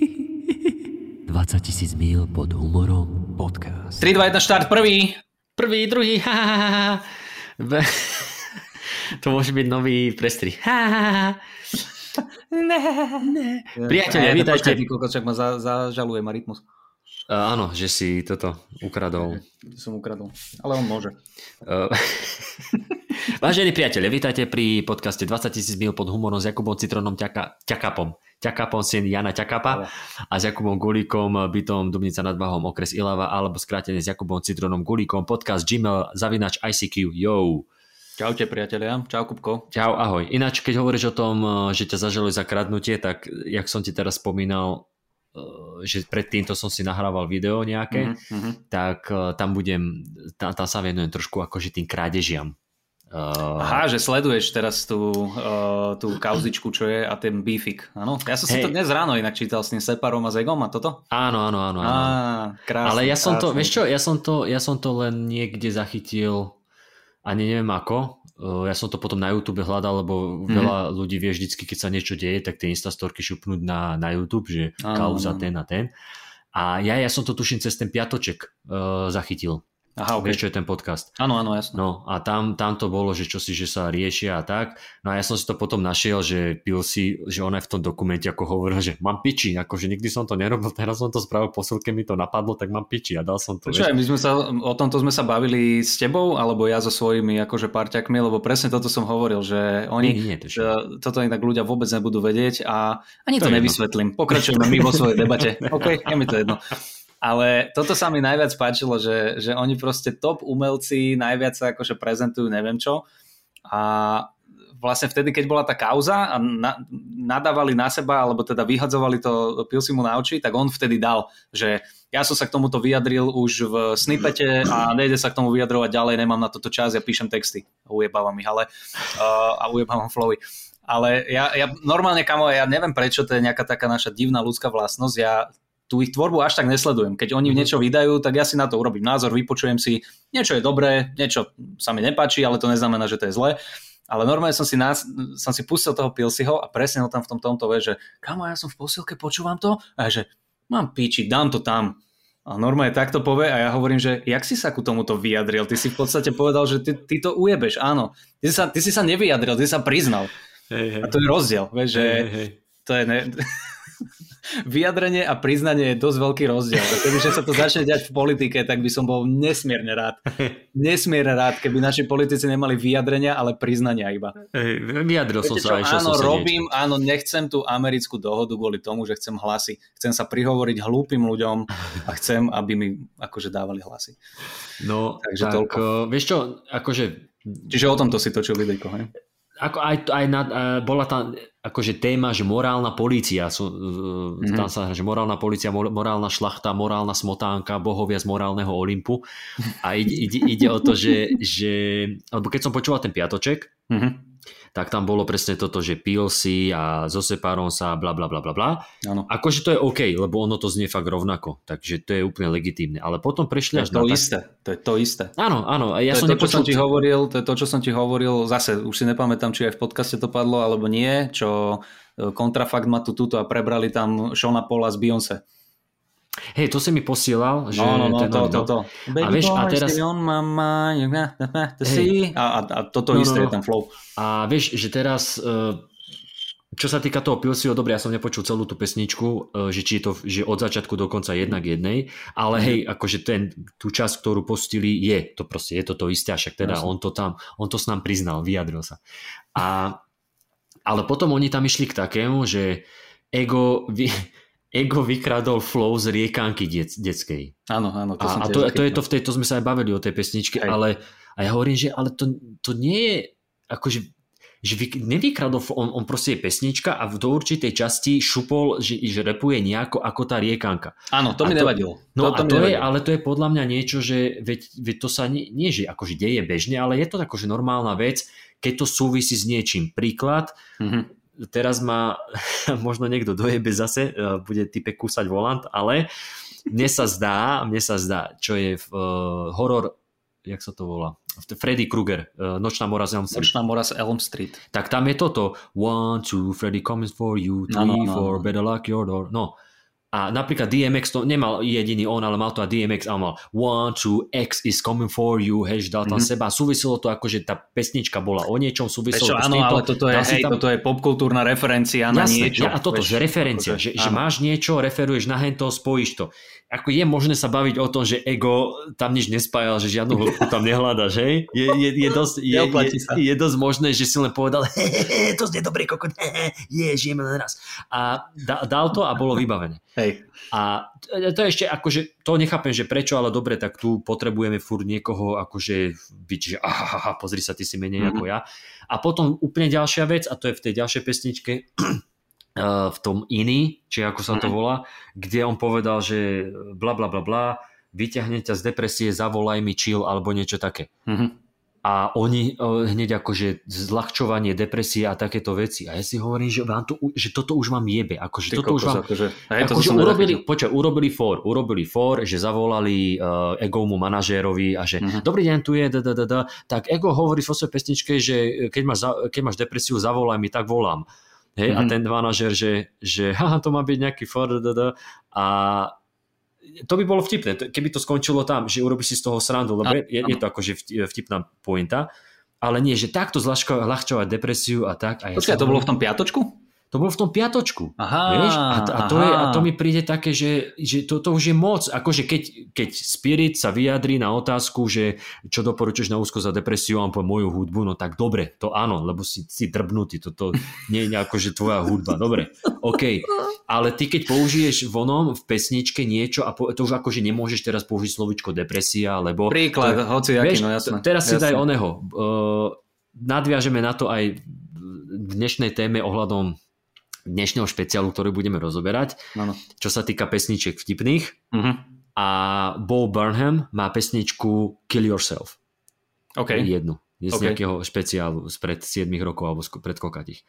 20 tisíc mil pod humorom podcast. 3, 2, 1, štart, prvý. Prvý, druhý, ha, ha, ha, ha. Be- To môže byť nový prestrih. Ha, ha, ha. Ne, ne. Priatelia, vítajte. Ty kokos, však ma za, zažaluje ma rytmus. Uh, áno, že si toto ukradol. Som ukradol, ale on môže. Uh, Vážení priatelia, vítajte pri podcaste 20 tisíc mil pod humorom s Jakubom Citronom ťaka, Ťakapom. Ťakapom syn Jana Ťakapa a s Jakubom Gulíkom, bytom Dubnica nad Váhom, okres Ilava, alebo skrátene s Jakubom Citronom Gulíkom, podcast Gmail, zavinač ICQ, yo. Čaute priatelia, čau Kupko. Čau, ahoj. Ináč, keď hovoríš o tom, že ťa zažali za kradnutie, tak jak som ti teraz spomínal, že predtým to som si nahrával video nejaké, mm-hmm. tak tam budem, tam, tam sa venujem trošku akože tým krádežiam. Uh... Aha, že sleduješ teraz tú, uh, tú kauzičku, čo je a ten beefik, áno? Ja som hey. si to dnes ráno inak čítal s tým Separom a Zegom a toto? Áno, áno, áno. áno. Á, krásne, Ale ja som krásne. to, vieš čo, ja som to, ja som to len niekde zachytil, ani neviem ako, ja som to potom na YouTube hľadal, lebo mm. veľa ľudí vie vždycky, keď sa niečo deje, tak tie instastorky šupnúť na, na YouTube, že kauza ten a ten. A ja, ja som to tuším cez ten piatoček uh, zachytil. Aha, okay. Vieš, čo je ten podcast? Áno, áno, jasno. No a tam, tam to bolo, že čo si, že sa riešia a tak. No a ja som si to potom našiel, že pil si, že ona v tom dokumente ako hovorila, že mám piči, akože nikdy som to nerobil, teraz som to spravil, posilke mi to napadlo, tak mám piči a dal som to. Čo, my sme sa, o tomto sme sa bavili s tebou, alebo ja so svojimi akože parťakmi, lebo presne toto som hovoril, že oni, nie, nie, to že, toto inak ľudia vôbec nebudú vedieť a ani to, to nevysvetlím. Pokračujeme my vo svojej debate. OK, je mi to jedno. Ale toto sa mi najviac páčilo, že, že oni proste top umelci najviac sa akože prezentujú neviem čo a vlastne vtedy, keď bola tá kauza a na, nadávali na seba, alebo teda vyhadzovali to si mu na oči, tak on vtedy dal, že ja som sa k tomuto vyjadril už v snipete a nejde sa k tomu vyjadrovať ďalej, nemám na toto čas, ja píšem texty. Ujebávam ich, ale uh, a ujebávam flowy. Ale ja, ja normálne, kamo, ja neviem prečo, to je nejaká taká naša divná ľudská vlastnosť, ja tú ich tvorbu až tak nesledujem. Keď oni mm niečo vydajú, tak ja si na to urobím názor, vypočujem si, niečo je dobré, niečo sa mi nepáči, ale to neznamená, že to je zlé. Ale normálne som si, nás, som si pustil toho Pilsiho a presne ho tam v tom tomto vie, že kamo, ja som v posilke, počúvam to a že mám píči, dám to tam. A normálne takto povie a ja hovorím, že jak si sa ku tomuto vyjadril? Ty si v podstate povedal, že ty, ty to ujebeš, áno. Ty si, sa, ty si sa nevyjadril, ty si sa priznal. Hey, hey. A to je rozdiel, vieš, že hey, hey. to je... Ne vyjadrenie a priznanie je dosť veľký rozdiel. Kebyže sa to začne diať v politike, tak by som bol nesmierne rád. Nesmierne rád, keby naši politici nemali vyjadrenia, ale priznania iba. Hey, vyjadril som sa aj Áno, robím, niečo. áno, nechcem tú americkú dohodu kvôli tomu, že chcem hlasy. Chcem sa prihovoriť hlúpym ľuďom a chcem, aby mi akože dávali hlasy. No, Takže tak, toľko. vieš čo, akože... Čiže o tomto si točil videjko, hej? Ako aj, aj na, bola tam akože téma, že morálna policia, sú, mm-hmm. tam sa, že morálna policia, morálna šlachta, morálna smotánka, bohovia z morálneho Olympu. A ide, ide, ide o to, že, že, alebo keď som počúval ten piatoček, mm-hmm tak tam bolo presne toto, že pil si a so sepárom sa bla bla bla bla bla. Akože to je OK, lebo ono to znie fakt rovnako, takže to je úplne legitímne. Ale potom prešli až to na... isté, to je to isté. Áno, áno. Ja to som je to, čo som ti hovoril, to je to, čo som ti hovoril, zase už si nepamätám, či aj v podcaste to padlo, alebo nie, čo e, kontrafakt ma tu túto a prebrali tam Shona Paula z Beyoncé. Hej, to si mi posielal, že... No, no, no, to, to, to. Baby a vieš, a teraz... Hey. a, a, a toto no, isté no, no. je ten flow. A vieš, že teraz... Uh, čo sa týka toho Pilsiho, dobre, ja som nepočul celú tú pesničku, e, že či je to že od začiatku do konca jednak jednej, ale hej, akože ten, tú časť, ktorú postili, je to proste, je to to isté, však teda on to tam, on to s nám priznal, vyjadril sa. A, ale potom oni tam išli k takému, že ego, vy, Ego vykradol flow z riekanky det, detskej. Áno, áno. To a, a to, to je to v tej, to sme sa aj bavili o tej pesničke, aj. ale a ja hovorím, že ale to, to nie je akože že vy, nevykradol, on, on proste je pesnička a do určitej časti šupol, že, že repuje nejako ako tá riekanka. Áno, to mi to, nevadilo. No to, to, to je, ale to je podľa mňa niečo, že veď, veď to sa nie, nie, že akože deje bežne, ale je to akože normálna vec, keď to súvisí s niečím. Príklad, mm-hmm teraz ma možno niekto dojebe zase, e, bude type kúsať volant, ale mne sa zdá, mne sa zdá, čo je v uh, horor, jak sa to volá? Freddy Krueger, uh, Nočná mora z Elm Street. Nočná mora z Elm Street. Tak tam je toto. One, two, Freddy comes for you. Three, no, no, no. four, better lock your door. No, A napríklad DMX to nemal jediný on, ale mal to a DMX a mal one, two, X is coming for you, hej, dal tam mm-hmm. seba. Súviselo to ako, že tá pesnička bola o niečom, súviselo Prečo, to áno, týmto, ale toto je, hej, tam... toto je popkultúrna referencia na Jasne, niečo. Ja, a toto, že referencia, že, že máš niečo, referuješ na hento, spojíš to ako je možné sa baviť o tom, že ego tam nič nespájal, že žiadnu hĺbku tam nehľada, že? Je, je, je, dosť, je, je, je dosť možné, že si len povedal, he, he, he, to znie dobrý kokot, he, he, je, žijeme len raz. A da, dal to a bolo vybavené. Hej. A to je ešte akože, to nechápem, že prečo, ale dobre, tak tu potrebujeme furt niekoho akože byť, že aha, pozri sa, ty si menej mm-hmm. ako ja. A potom úplne ďalšia vec, a to je v tej ďalšej pesničke, v tom iný, či ako sa to mhm. volá, kde on povedal, že bla bla bla bla, vyťahne ťa z depresie, zavolaj mi chill alebo niečo také. Mm-hmm. A oni hneď akože zľahčovanie, depresie a takéto veci. A ja si hovorím, že, vám to, že toto už vám jebe. Akože toto už vám, akože, akože urobili, poča, urobili for, urobili for, že zavolali uh, Egomu manažérovi a že mm-hmm. dobrý deň, tu je, da, da, da, da. tak Ego hovorí v svojej pesničke, že keď máš, keď máš depresiu, zavolaj mi, tak volám. Hej, mm-hmm. a mhm. ten manažer, že, že haha, to má byť nejaký Ford a to by bolo vtipné, keby to skončilo tam, že urobíš si z toho srandu, lebo je, je to akože vtipná pointa, ale nie, že takto zľahčovať depresiu a tak. A Počkaj, to bolo v tom piatočku? To bolo v tom piatočku. Aha, vieš? A, a, to je, a to mi príde také, že, že to, to už je moc. Akože keď, keď Spirit sa vyjadrí na otázku, že čo doporučuješ na úzko za depresiu a po moju hudbu, no tak dobre, to áno, lebo si, si drbnutý, toto nie je akože tvoja hudba. Dobre, OK. Ale ty keď použiješ vonom v pesničke niečo a po, to už akože nemôžeš teraz použiť slovičko depresia, lebo... Príklad, to, hoci aký, no jasné. Teraz jasné. si daj oného. Uh, nadviažeme na to aj v dnešnej téme ohľadom dnešného špeciálu, ktorý budeme rozoberať, ano. čo sa týka pesničiek vtipných. Uh-huh. A Bo Burnham má pesničku Kill Yourself. Okay. Jednu. Je z okay. nejakého špeciálu spred 7 rokov alebo pred kokatých.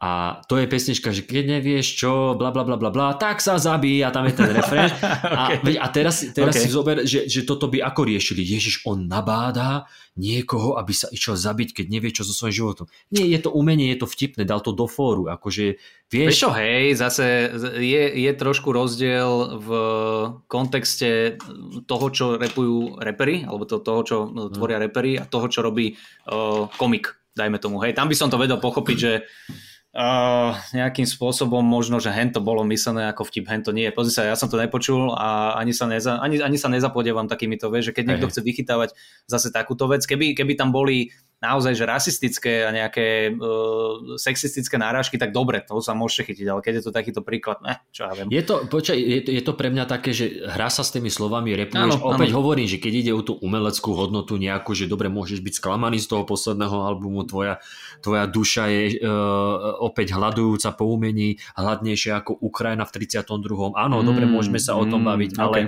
A to je pesnička, že keď nevieš čo, bla bla bla bla bla, tak sa zabí a tam je ten refrén. okay. a, a teraz, teraz okay. si zober, že, že toto by ako riešili. Ježiš, on nabáda niekoho, aby sa išiel zabiť, keď nevie čo so svojím životom. Nie, je to umenie, je to vtipné, dal to do fóru. Akože, vieš... Vieš čo, hej, zase je, je trošku rozdiel v kontexte toho, čo repujú repery, alebo to, toho, čo tvoria repery a toho, čo robí uh, komik, dajme tomu. Hej, tam by som to vedel pochopiť, že Uh, nejakým spôsobom možno, že hen to bolo myslené ako vtip, hen to nie. Pozri sa, ja som to nepočul a ani sa, neza, ani, ani sa nezapodievam takýmito, vieš, že keď niekto chce vychytávať zase takúto vec, keby, keby tam boli naozaj, že rasistické a nejaké uh, sexistické náražky, tak dobre, to sa môžete chytiť, ale keď je to takýto príklad, ne, čo ja viem. Je to, počkaj, je, to, je to pre mňa také, že hra sa s tými slovami, repuješ, áno, opäť áno. hovorím, že keď ide o tú umeleckú hodnotu nejakú, že dobre, môžeš byť sklamaný z toho posledného albumu, tvoja, tvoja duša je uh, opäť hľadujúca po umení, hladnejšia ako Ukrajina v 32. Áno, mm, dobre, môžeme sa mm, o tom mm, baviť, okay. ale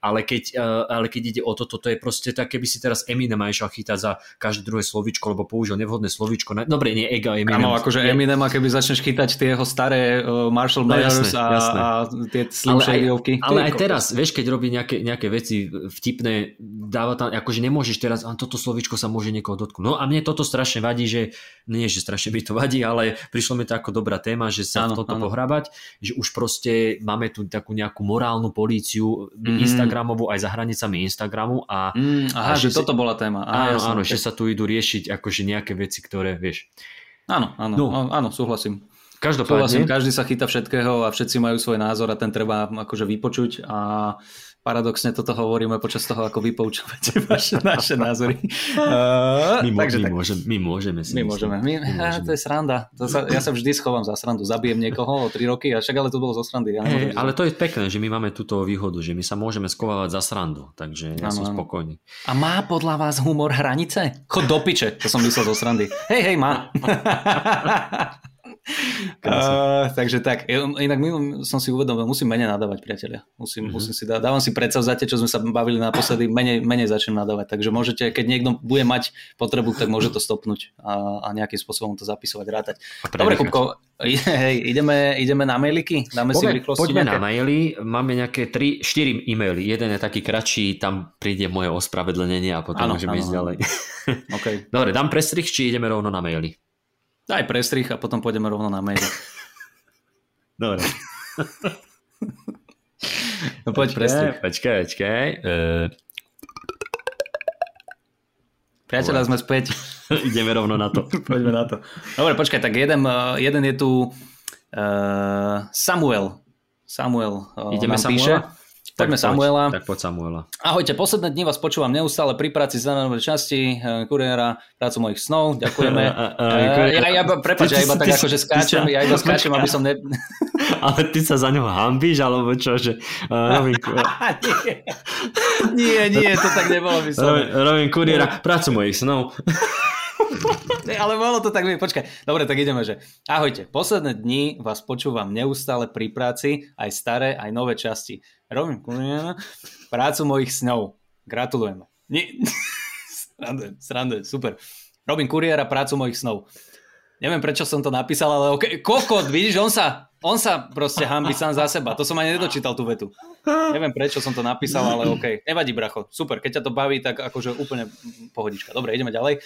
ale keď, eh, ale keď ide o toto, to je proste tak, keby si teraz Eminem išiel chytať za každé druhé slovičko, lebo použil nevhodné slovičko. Dobre, nie Ega Eminem. Áno, akože Eminem, a keby začneš chytať tie jeho staré uh, Marshall no, Mathers a, jasné. a tie Slim ale ale aj teraz, vieš, keď robí nejaké, nejaké veci vtipné, dáva tam, akože nemôžeš teraz, a toto slovičko sa môže niekoho dotknúť. No a mne toto strašne vadí, že nie, že strašne by to vadí, ale prišlo mi to ako dobrá téma, že sa áno, v toto áno. pohrábať, že už proste máme tu takú nejakú morálnu políciu, mm-hmm. Instagram Instagramovú aj za hranicami Instagramu a, mm, aha, a že, že toto bola téma. Á, áno, áno, že sa tu idú riešiť akože nejaké veci, ktoré, vieš. Áno, áno, no. áno, súhlasím. Každopádne. Súhlasím, každý sa chyta všetkého a všetci majú svoj názor a ten treba akože vypočuť a paradoxne toto hovoríme počas toho, ako vy poučúvate vaše, naše názory. Uh, my, takže my, tak, môžeme, my môžeme si My môžeme. My, my môžeme. to je sranda. To sa, ja sa vždy schovám za srandu. Zabijem niekoho o 3 roky a však ale to bolo zo srandy. Ja hey, ale to je pekné, že my máme túto výhodu, že my sa môžeme skovávať za srandu. Takže ja ano, som spokojný. A má podľa vás humor hranice? Chod do piče, to som myslel zo srandy. Hej, hej, má. Uh, takže tak, inak my som si uvedomil, musím menej nadávať, priatelia. Musím, mm-hmm. musím si dávať, dávam si predsavzatie, čo sme sa bavili naposledy, menej, menej začnem nadávať. Takže môžete, keď niekto bude mať potrebu, tak môže to stopnúť a, a nejakým spôsobom to zapisovať, rátať. Dobre, Kupko, hej, ideme, ideme na mailiky? Dáme Poďme, si rýchlosti poďme nejaké? na maily, máme nejaké 3, 4 e-maily. Jeden je taký kratší, tam príde moje ospravedlnenie a potom ano, môžeme ano, ísť ďalej. Okay. Dobre, dám prestrih, či ideme rovno na maily? Daj prestrich a potom pôjdeme rovno na mail. Dobre. No poď presne. Počkaj, počkaj. Uh... Priateľa, sme späť. Ideme rovno na to. Poďme na to. Dobre, počkaj, tak jeden, eh, jeden je tu uh, Samuel. Samuel uh, Ideme nám Samuela? píše. Poďme tak Samuela. Poď, tak poď Samuela. Ahojte, posledné dni vás počúvam neustále pri práci z nové časti uh, kuriéra, prácu mojich snov, ďakujeme. uh, ja, ja, prepáč, ja iba tak akože skáčem, ja iba skáčem, aby som ne... Ale ty sa za ňoho hambíš, alebo čo, že uh, robím... nie, nie, to tak nebolo vyslovene. Robím kuriéra, prácu mojich snov. Ale bolo to tak, počkaj. Dobre, tak ideme, že ahojte. Posledné dni vás počúvam neustále pri práci, aj staré, aj nové časti. Robím prácu mojich snov. Gratulujeme. Nie. srande, srande, super. Robím kuriéra prácu mojich snov. Neviem, prečo som to napísal, ale ok. Kokot, vidíš, on sa, on sa proste hambi sám za seba. To som ani nedočítal tú vetu. Neviem, prečo som to napísal, ale ok. Nevadí, bracho. Super, keď ťa to baví, tak akože úplne pohodička. Dobre, ideme ďalej.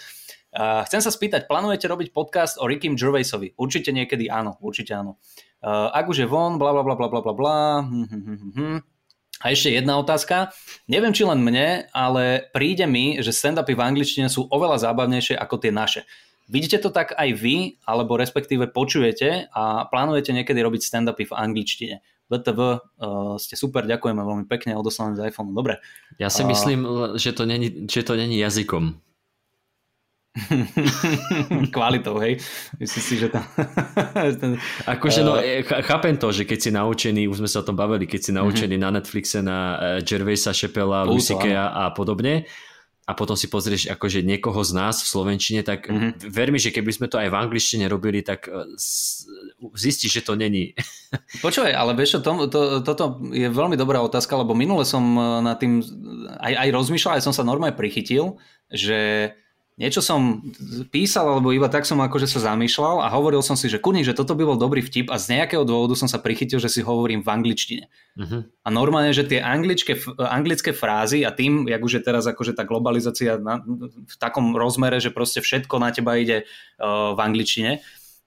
Chcem sa spýtať, plánujete robiť podcast o Rickim Gervaisovi? Určite niekedy áno, určite áno. Uh, ak už je von, bla bla bla bla bla bla bla. Hm, hm, hm, a ešte jedna otázka. Neviem, či len mne, ale príde mi, že stand-upy v angličtine sú oveľa zábavnejšie ako tie naše. Vidíte to tak aj vy, alebo respektíve počujete a plánujete niekedy robiť stand-upy v angličtine? VTV, uh, ste super, ďakujeme veľmi pekne, odoslané z iPhone. Dobre. Ja si uh, myslím, že to není, že to není jazykom. Kvalitou, hej? Myslím si, že tam... akože no, eh, chápem to, že keď si naučený, už sme sa o tom bavili, keď si naučený mm-hmm. na Netflixe na eh, Gervaisa, Šepela, Lucikea a podobne, a potom si pozrieš akože niekoho z nás v Slovenčine, tak mm-hmm. ver mi, že keby sme to aj v angličtine robili, tak eh, zistíš, že to není. Počúvaj, ale vieš, to, to, toto je veľmi dobrá otázka, lebo minule som na tým aj, aj rozmýšľal, aj som sa normálne prichytil, že niečo som písal, alebo iba tak som akože sa zamýšľal a hovoril som si, že kurník, že toto by bol dobrý vtip a z nejakého dôvodu som sa prichytil, že si hovorím v angličtine. Uh-huh. A normálne, že tie angličké, anglické frázy a tým, jak už je teraz akože tá globalizácia na, v takom rozmere, že proste všetko na teba ide uh, v angličtine,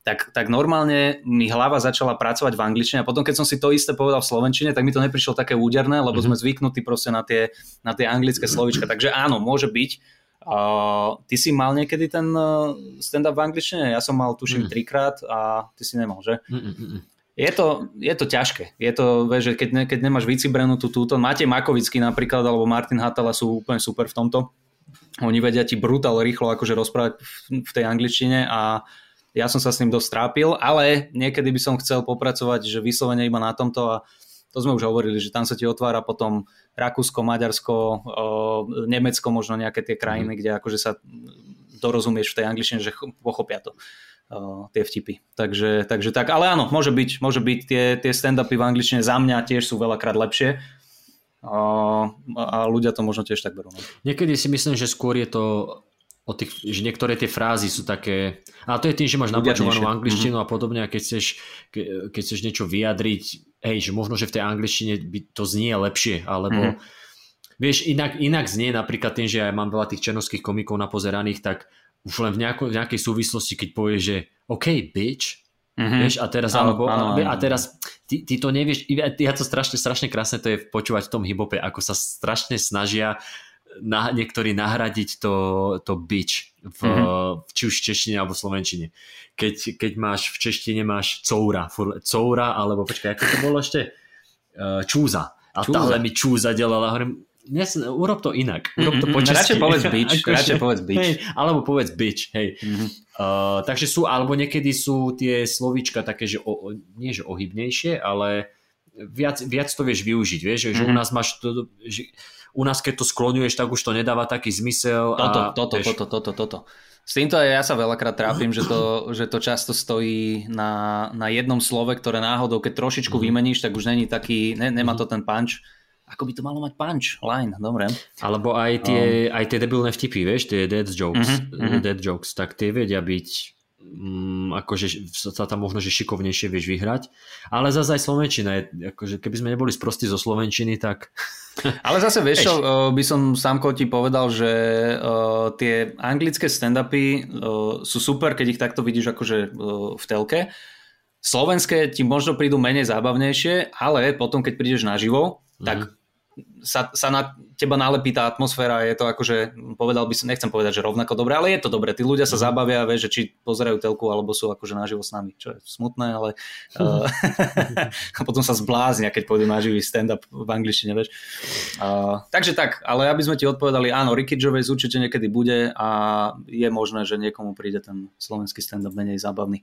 tak, tak normálne mi hlava začala pracovať v angličtine a potom keď som si to isté povedal v slovenčine, tak mi to neprišlo také úderné, lebo mm-hmm. sme zvyknutí proste na tie, na tie anglické slovička. Takže áno, môže byť, Uh, ty si mal niekedy ten uh, stand-up v angličtine? Ja som mal tuším mm. trikrát a ty si nemal, že? Mm, mm, mm. Je to, je to ťažké. Je to, vieš, že keď, ne, keď nemáš vycibrenú tú túto, Matej Makovický napríklad, alebo Martin Hatala sú úplne super v tomto. Oni vedia ti brutál rýchlo akože rozprávať v, v tej angličtine a ja som sa s ním dosť trápil, ale niekedy by som chcel popracovať, že vyslovene iba na tomto a to sme už hovorili, že tam sa ti otvára potom Rakúsko, Maďarsko, Nemecko, možno nejaké tie krajiny, mm. kde akože sa dorozumieš v tej angličtine, že pochopia to tie vtipy. Takže, takže tak, ale áno, môže byť, môže byť tie, tie stand-upy v angličtine za mňa tiež sú veľakrát lepšie a, a ľudia to možno tiež tak berú. No. Niekedy si myslím, že skôr je to o tých, že niektoré tie frázy sú také, a to je tým, že máš napočúvanú angličtinu mm-hmm. a podobne a keď chceš, ke, keď chceš niečo vyjadriť, hej, že možno, že v tej angličtine by to znie lepšie, alebo mm-hmm. vieš, inak, inak znie napríklad tým, že ja mám veľa tých černovských komikov napozeraných, tak už len v, nejako, v nejakej súvislosti, keď povieš, že OK, bitch, mm-hmm. vieš, a teraz, áno, alebo, áno, áno. a teraz ty, ty to nevieš, ja to strašne, strašne krásne to je počúvať v tom hibope, ako sa strašne snažia na, niektorí nahradiť to, to bič v, mm-hmm. či už v češtine alebo v slovenčine. Keď, keď máš v češtine máš coura, fur, coura alebo počkaj, ako to bolo ešte? Uh, čúza. A čúza. táhle mi čúza delala. Hovorím, dnes, urob to inak. Urob to po mm-hmm. Radšej povedz bič. radšej povedz bič. Hej, alebo povedz bič. Hej. Mm-hmm. Uh, takže sú, alebo niekedy sú tie slovíčka také, že o, nie že ohybnejšie, ale viac, viac to vieš využiť. Vieš, že mm-hmm. u nás máš to, že, u nás keď to skloňuješ, tak už to nedáva taký zmysel. Toto, a, toto, vieš... toto, toto, toto. S týmto aj ja sa veľakrát trápim, že to, že to často stojí na, na jednom slove, ktoré náhodou, keď trošičku mm. vymeníš, tak už není taký, ne, nemá to mhm. ten punch. Ako by to malo mať punch, line, dobre. Alebo aj tie, um. aj tie debilné vtipy, vieš, tie dead jokes, mm-hmm, dead jokes, tak tie vedia byť mm, akože sa tam možno, že šikovnejšie vieš vyhrať. Ale zase aj Slovenčina je, akože keby sme neboli sprostí zo Slovenčiny, tak... Ale zase vieš čo, by som sám ti povedal, že uh, tie anglické stand-upy uh, sú super, keď ich takto vidíš akože uh, v telke. Slovenské ti možno prídu menej zábavnejšie, ale potom keď prídeš naživo, tak mm-hmm sa, sa na teba nalepí tá atmosféra, je to akože, povedal by som, nechcem povedať, že rovnako dobre, ale je to dobre. Tí ľudia sa mhm. zabavia, vieš, že či pozerajú telku, alebo sú akože naživo s nami, čo je smutné, ale uh, a potom sa zbláznia, keď pôjdu na živý stand-up v angličtine, vieš. Uh, takže tak, ale aby sme ti odpovedali, áno, Ricky Gervais určite niekedy bude a je možné, že niekomu príde ten slovenský stand-up menej zábavný.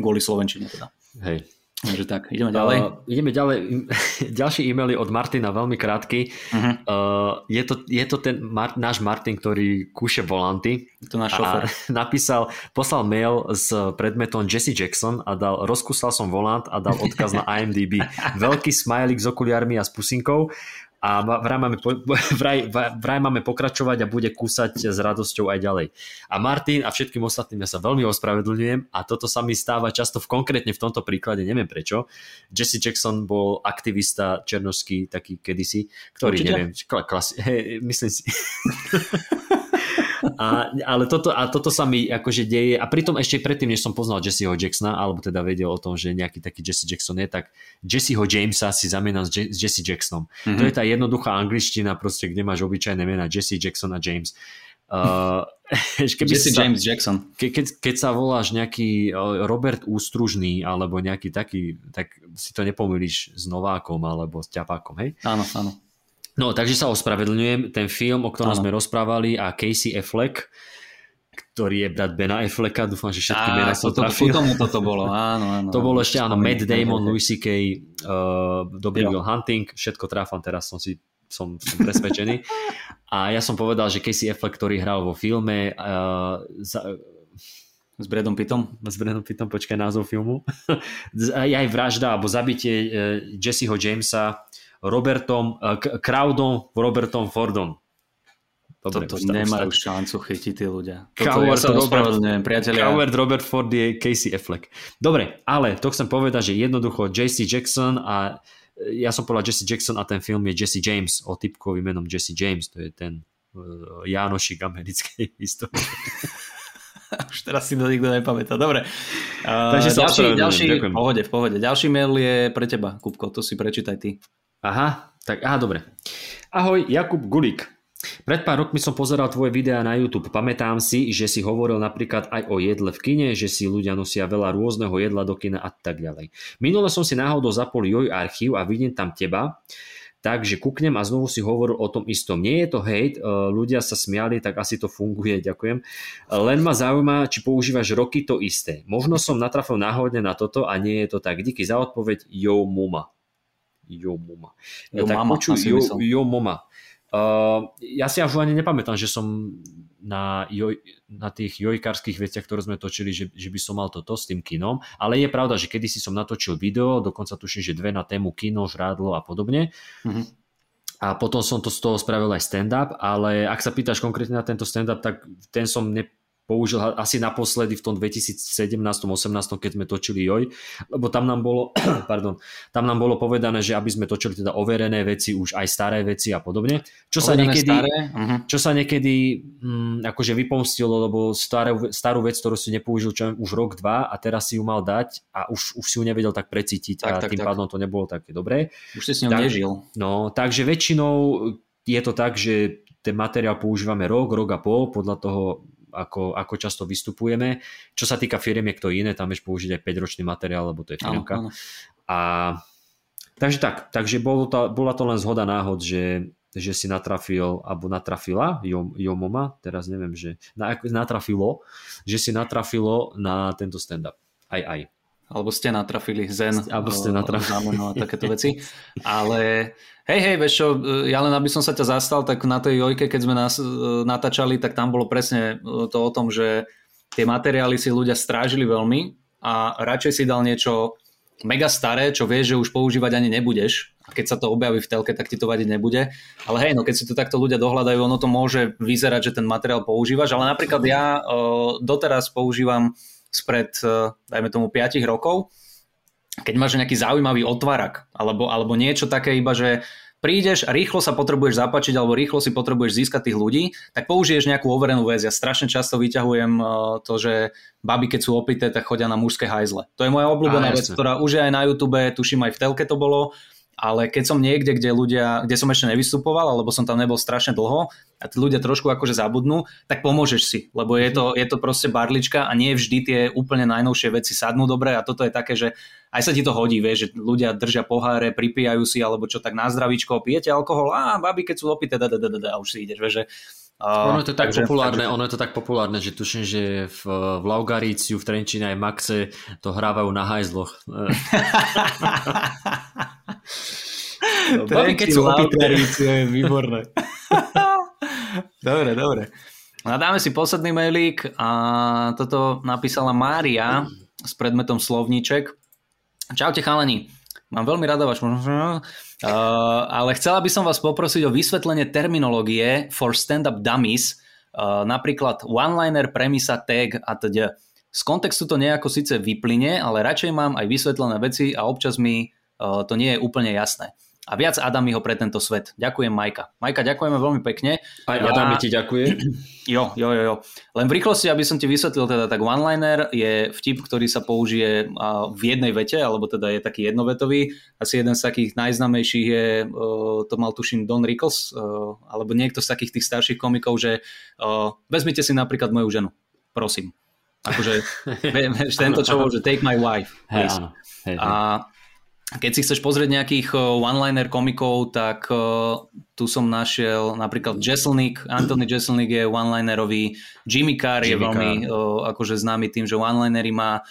Kvôli Slovenčine teda. Hej, Takže tak, ideme ďalej. Uh, ideme ďalej. Ďalší e-mail je od Martina, veľmi krátky. Uh-huh. Uh, je, to, je to ten Mar- náš Martin, ktorý kúše volanty. To náš šofer. napísal, poslal mail s predmetom Jesse Jackson a dal, rozkúsal som volant a dal odkaz na IMDb. Veľký smajlik s okuliarmi a s pusinkou a vraj máme, vraj, vraj máme pokračovať a bude kúsať s radosťou aj ďalej. A Martin a všetkým ostatným ja sa veľmi ospravedlňujem a toto sa mi stáva často v, konkrétne v tomto príklade, neviem prečo. Jesse Jackson bol aktivista černoský taký kedysi, ktorý Určite? neviem, klas, hej, myslím si. A, ale toto, a toto sa mi akože deje a pritom ešte predtým, než som poznal Jesseho Jacksona, alebo teda vedel o tom, že nejaký taký Jesse Jackson je, tak Jesseho Jamesa si zamenám s, Je- s Jesse Jacksonom. Mm-hmm. To je tá jednoduchá angličtina, proste, kde máš obyčajné mená Jesse Jackson a James. Uh, keby Jesse sa, James Jackson. Ke, keď, keď sa voláš nejaký uh, Robert Ústružný alebo nejaký taký, tak si to nepomýliš s Novákom alebo s Ťapákom, hej? Áno, áno. No, takže sa ospravedlňujem. Ten film, o ktorom ano. sme rozprávali a Casey Affleck, ktorý je brat Bena Afflecka, dúfam, že všetky mená som trafil. Tomu toto bolo, áno, áno. To bolo ešte, áno, Matt Damon, Louis C.K., uh, Dobrý Will Hunting, všetko tráfam, teraz som si som, som presvedčený. A ja som povedal, že Casey Affleck, ktorý hral vo filme uh, za, s Bradom Pittom? S Bradom Pittom, počkaj názov filmu. aj vražda alebo zabitie uh, Jesseho Jamesa Robertom, uh, Crowdom, Robertom Fordom. Dobre, Toto ustav, nemajú ustav. šancu chytiť tí ľudia. Toto Coward, ja sa Robert, priatelia. Coward Robert Ford je Casey Affleck. Dobre, ale to chcem povedať, že jednoducho JC Jackson a ja som povedal Jesse Jackson a ten film je Jesse James o typkovi menom Jesse James, to je ten uh, Jánošik americkej histórie. Už teraz si to nikto nepamätá. Dobre. Uh, Takže ďalší, ďalší, v pohode, v pohode. Ďalší mail je pre teba, Kupko, to si prečítaj ty. Aha, tak aha, dobre. Ahoj, Jakub Gulík. Pred pár rokmi som pozeral tvoje videá na YouTube. Pamätám si, že si hovoril napríklad aj o jedle v kine, že si ľudia nosia veľa rôzneho jedla do kina a tak ďalej. Minule som si náhodou zapol Joj archív a vidím tam teba, takže kúknem a znovu si hovoril o tom istom. Nie je to hate, e, ľudia sa smiali, tak asi to funguje, ďakujem. Len ma zaujíma, či používaš roky to isté. Možno som natrafil náhodne na toto a nie je to tak. Díky za odpoveď, jo muma. Jo muma. Jo tak mama, počuj, jo, jo mama. Uh, ja si až ani nepamätám, že som na, joj, na tých jojkarských veciach, ktoré sme točili, že, že by som mal toto s tým kinom, ale je pravda, že kedysi som natočil video, dokonca tuším, že dve na tému kino, žrádlo a podobne. Mm-hmm. A potom som to z toho spravil aj stand-up, ale ak sa pýtaš konkrétne na tento stand-up, tak ten som ne, použil asi naposledy v tom 2017-18, keď sme točili Joj, lebo tam nám bolo, pardon, tam nám bolo povedané, že aby sme točili teda overené veci, už aj staré veci a podobne. Čo sa niekedy, uh-huh. čo sa niekedy hm, akože vypomstilo, lebo starú, starú vec, ktorú si nepoužil čo, už rok, dva a teraz si ju mal dať a už, už si ju nevedel tak precítiť tak, a tak, tým tak. pádom to nebolo také dobré. Už si s ňou tak, nežil. No, takže väčšinou je to tak, že ten materiál používame rok, rok a pol, podľa toho, ako, ako často vystupujeme. Čo sa týka firmy, je to iné, tam vieš použiť aj 5-ročný materiál, lebo to je firmka. A takže tak, takže bolo to, bola to len zhoda náhod, že, že si natrafil, alebo natrafila, jo, jo moma, teraz neviem, že na, natrafilo, že si natrafilo na tento stand-up. Aj, aj alebo ste natrafili zen alebo ste natrafili. a takéto veci. Ale hej, hej, vieš čo, ja len aby som sa ťa zastal, tak na tej jojke, keď sme nás e, natáčali, tak tam bolo presne to o tom, že tie materiály si ľudia strážili veľmi a radšej si dal niečo mega staré, čo vieš, že už používať ani nebudeš a keď sa to objaví v telke, tak ti to vadiť nebude. Ale hej, no keď si to takto ľudia dohľadajú, ono to môže vyzerať, že ten materiál používaš, ale napríklad ja uh, doteraz používam spred, e, dajme tomu, 5 rokov, keď máš nejaký zaujímavý otvarak, alebo, alebo niečo také iba, že prídeš a rýchlo sa potrebuješ zapačiť alebo rýchlo si potrebuješ získať tých ľudí, tak použiješ nejakú overenú vec. Ja strašne často vyťahujem e, to, že baby, keď sú opité, tak chodia na mužské hajzle. To je moja obľúbená vec, ktorá už je aj na YouTube, tuším aj v telke to bolo ale keď som niekde, kde ľudia, kde som ešte nevystupoval, alebo som tam nebol strašne dlho a tí ľudia trošku akože zabudnú, tak pomôžeš si, lebo je to, je to proste barlička a nie vždy tie úplne najnovšie veci sadnú dobre a toto je také, že aj sa ti to hodí, vieš, že ľudia držia poháre, pripíjajú si alebo čo tak na zdravíčko, pijete alkohol, a babi, keď sú opité, a už si ideš, vieš, že Uh, ono je to tak takže, populárne, takže... ono je to tak populárne, že tuším, že v, v Laugaríciu, v Trenčine aj Maxe to hrávajú na hajzloch. Baví, keď sú Laugaríciu je výborné. dobre, dobre. A dáme si posledný mailík a toto napísala Mária s predmetom slovníček. Čaute chalani, mám veľmi rada váš Uh, ale chcela by som vás poprosiť o vysvetlenie terminológie for stand-up dummies, uh, napríklad one-liner, premisa, tag a teda. Z kontextu to nejako síce vyplyne, ale radšej mám aj vysvetlené veci a občas mi to nie je úplne jasné a viac Adamiho pre tento svet. Ďakujem Majka. Majka, ďakujeme veľmi pekne. Aj Adami ti ďakuje. Jo, jo, jo, jo. Len v rýchlosti, aby som ti vysvetlil, teda tak one-liner je vtip, ktorý sa použije v jednej vete, alebo teda je taký jednovetový. Asi jeden z takých najznamejších je, to mal tuším Don Rickles, alebo niekto z takých tých starších komikov, že vezmite si napríklad moju ženu, prosím. Akože tento čo že take my wife. Hey, áno. Hey, hey. A keď si chceš pozrieť nejakých eh, one-liner komikov, tak uh, tu som našiel napríklad Jesselnik, Anthony Jesselnik je one-linerový, Jimmy Carr Jimmy je veľmi uh, akože známy tým, že one-linery má.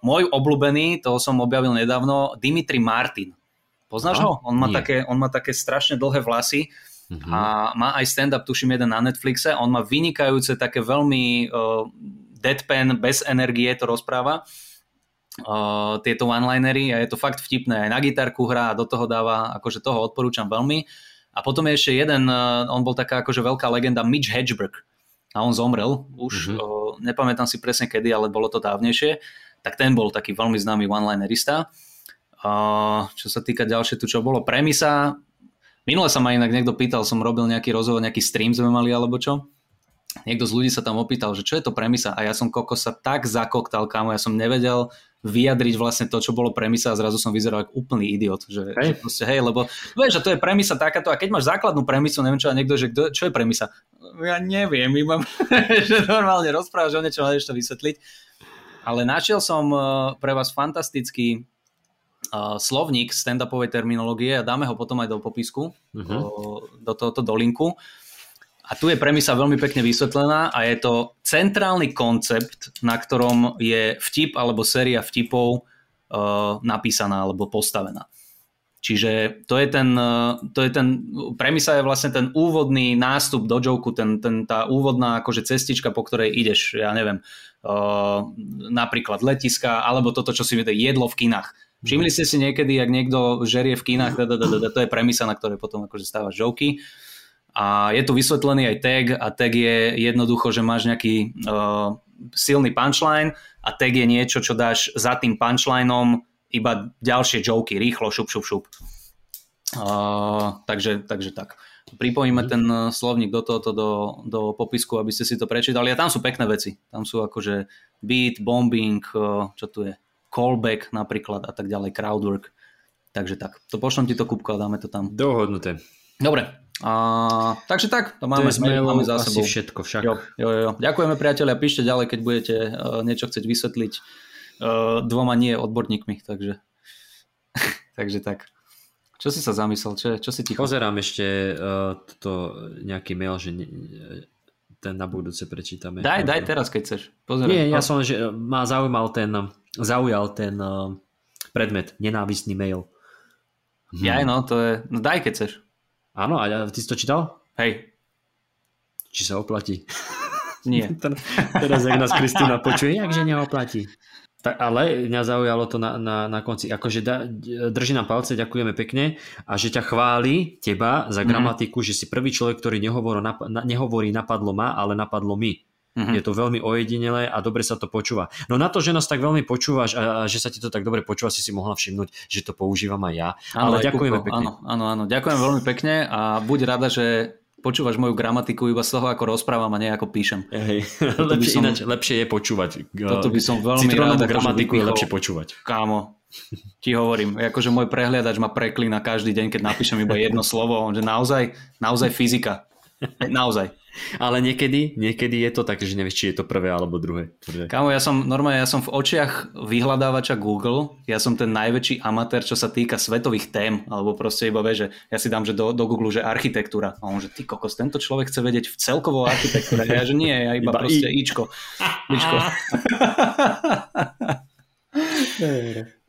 Môj obľúbený, toho som objavil nedávno, Dimitri Martin. Poznáš ho? On má, také, on má také strašne dlhé vlasy uh-huh. a má aj stand-up, tuším, jeden na Netflixe. On má vynikajúce také veľmi uh, deadpan, bez energie to rozpráva uh, tieto one-linery a je to fakt vtipné. Aj na gitarku hrá a do toho dáva, akože toho odporúčam veľmi. A potom je ešte jeden, uh, on bol taká akože veľká legenda, Mitch Hedgeberg. A on zomrel už, mm-hmm. uh, nepamätám si presne kedy, ale bolo to dávnejšie. Tak ten bol taký veľmi známy one-linerista. Uh, čo sa týka ďalšie, tu čo bolo, premisa. Minule sa ma inak niekto pýtal, som robil nejaký rozhovor, nejaký stream sme mali alebo čo niekto z ľudí sa tam opýtal, že čo je to premisa a ja som koko sa tak zakoktal, kámo, ja som nevedel vyjadriť vlastne to, čo bolo premisa a zrazu som vyzeral ako úplný idiot. Že, hej. že proste, hej, lebo vieš, že to je premisa takáto a keď máš základnú premisu, neviem čo, a niekto, že kto, čo je premisa? Ja neviem, iba, že normálne rozprávaš o niečom, ale to vysvetliť. Ale našiel som uh, pre vás fantastický uh, slovník stand-upovej terminológie a dáme ho potom aj do popisku, uh-huh. do tohoto dolinku. A tu je premisa veľmi pekne vysvetlená a je to centrálny koncept, na ktorom je vtip alebo séria vtipov uh, napísaná alebo postavená. Čiže to je ten, uh, to je ten, premisa je vlastne ten úvodný nástup do joku, ten, ten, tá úvodná akože cestička, po ktorej ideš, ja neviem, uh, napríklad letiska, alebo toto, čo si viete, jedlo v kinách. Všimli ste si niekedy, ak niekto žerie v kinách, to je premisa, na ktorej potom akože stávaš joky. A je tu vysvetlený aj tag a tag je jednoducho, že máš nejaký uh, silný punchline a tag je niečo, čo dáš za tým punchlineom iba ďalšie joky, rýchlo, šup, šup, šup. Uh, takže, takže tak. Pripojíme mm. ten uh, slovník do tohoto, do, do popisku, aby ste si to prečítali. A tam sú pekné veci. Tam sú akože beat, bombing, uh, čo tu je, callback napríklad a tak ďalej, crowdwork. Takže tak. To pošlem ti to, Kupko, a dáme to tam. Dohodnuté. Dobre, a, takže tak, to máme, to máme za sebou. všetko však. Jo, jo, jo. Ďakujeme priatelia, píšte ďalej, keď budete uh, niečo chcieť vysvetliť uh, dvoma nie odborníkmi, takže, takže tak. Čo si sa zamyslel? Čo, čo si ticho? Pozerám ešte uh, to nejaký mail, že ne, ten na budúce prečítame. Daj, daj teraz, keď chceš. Pozerám. Nie, ja som, že ma zaujímal ten, zaujal ten uh, predmet, nenávistný mail. Hm. Ja, no, to je, no daj, keď chceš. Áno, a ty si to čítal? Hej. Či sa oplatí? Nie. Teraz, ak nás Kristýna počuje, jakže neoplatí. Tak, ale mňa zaujalo to na, na, na konci. Akože da, drží nám palce, ďakujeme pekne a že ťa chváli teba za mhm. gramatiku, mm. že si prvý človek, ktorý nehovorí, nap, nehovorí napadlo ma, ale napadlo my. Mm-hmm. Je to veľmi ojedinelé a dobre sa to počúva. No na to, že nás tak veľmi počúvaš a, a že sa ti to tak dobre počúva, si si mohla všimnúť, že to používam aj ja. Áno, Ale ďakujeme pekne. Áno, áno, áno, ďakujem veľmi pekne a buď rada, že počúvaš moju gramatiku iba z toho, ako rozprávam a nie ako píšem. Hej, lepšie, som, ináč, lepšie je počúvať. Toto by som veľmi rád. gramatiku je lepšie počúvať. Kámo, Ti hovorím, akože môj prehliadač ma preklína každý deň, keď napíšem iba jedno slovo, že naozaj, naozaj fyzika. Naozaj. Ale niekedy, niekedy je to také, že nevieš, či je to prvé alebo druhé. Kámo, ja som normálne, ja som v očiach vyhľadávača Google, ja som ten najväčší amatér, čo sa týka svetových tém, alebo proste iba vie, že ja si dám že do, do Google, že architektúra. A on, že ty kokos, tento človek chce vedieť v celkovo architektúre. Ja, že nie, ja iba, iba proste i. Ičko. Ičko.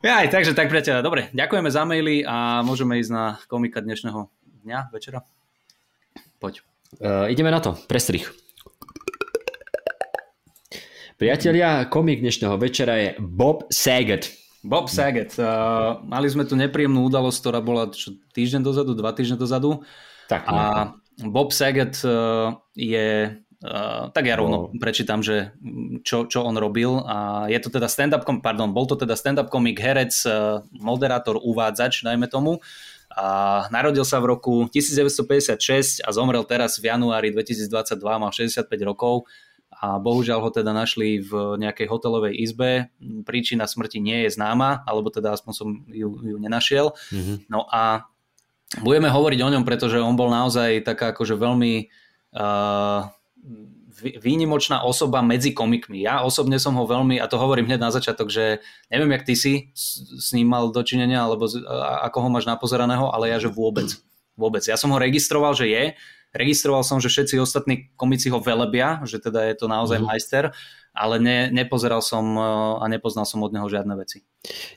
ja, aj, takže tak, priateľa, dobre, ďakujeme za maily a môžeme ísť na komika dnešného dňa, večera. Poď. Uh, ideme na to, prestrich. Priatelia, komik dnešného večera je Bob Saget. Bob Saget. Uh, mali sme tu nepríjemnú udalosť, ktorá bola čo, týždeň dozadu, dva týždne dozadu. Tak, a Bob Saget uh, je Uh, tak ja rovno no. prečítam, že čo, čo on robil. A je to teda stand-up, pardon, bol to teda stand-up komik, herec, moderátor, uvádzač, dajme tomu. A narodil sa v roku 1956 a zomrel teraz v januári 2022, mal 65 rokov a bohužiaľ ho teda našli v nejakej hotelovej izbe. Príčina smrti nie je známa, alebo teda aspoň som ju, ju nenašiel. Mm-hmm. No a budeme hovoriť o ňom, pretože on bol naozaj taká akože veľmi uh, výnimočná osoba medzi komikmi. Ja osobne som ho veľmi, a to hovorím hneď na začiatok, že neviem, jak ty si s ním mal dočinenia, alebo ako ho máš napozeraného, ale ja, že vôbec. Vôbec. Ja som ho registroval, že je. Registroval som, že všetci ostatní komici ho velebia, že teda je to naozaj mm-hmm. majster ale ne, nepozeral som e, a nepoznal som od neho žiadne veci.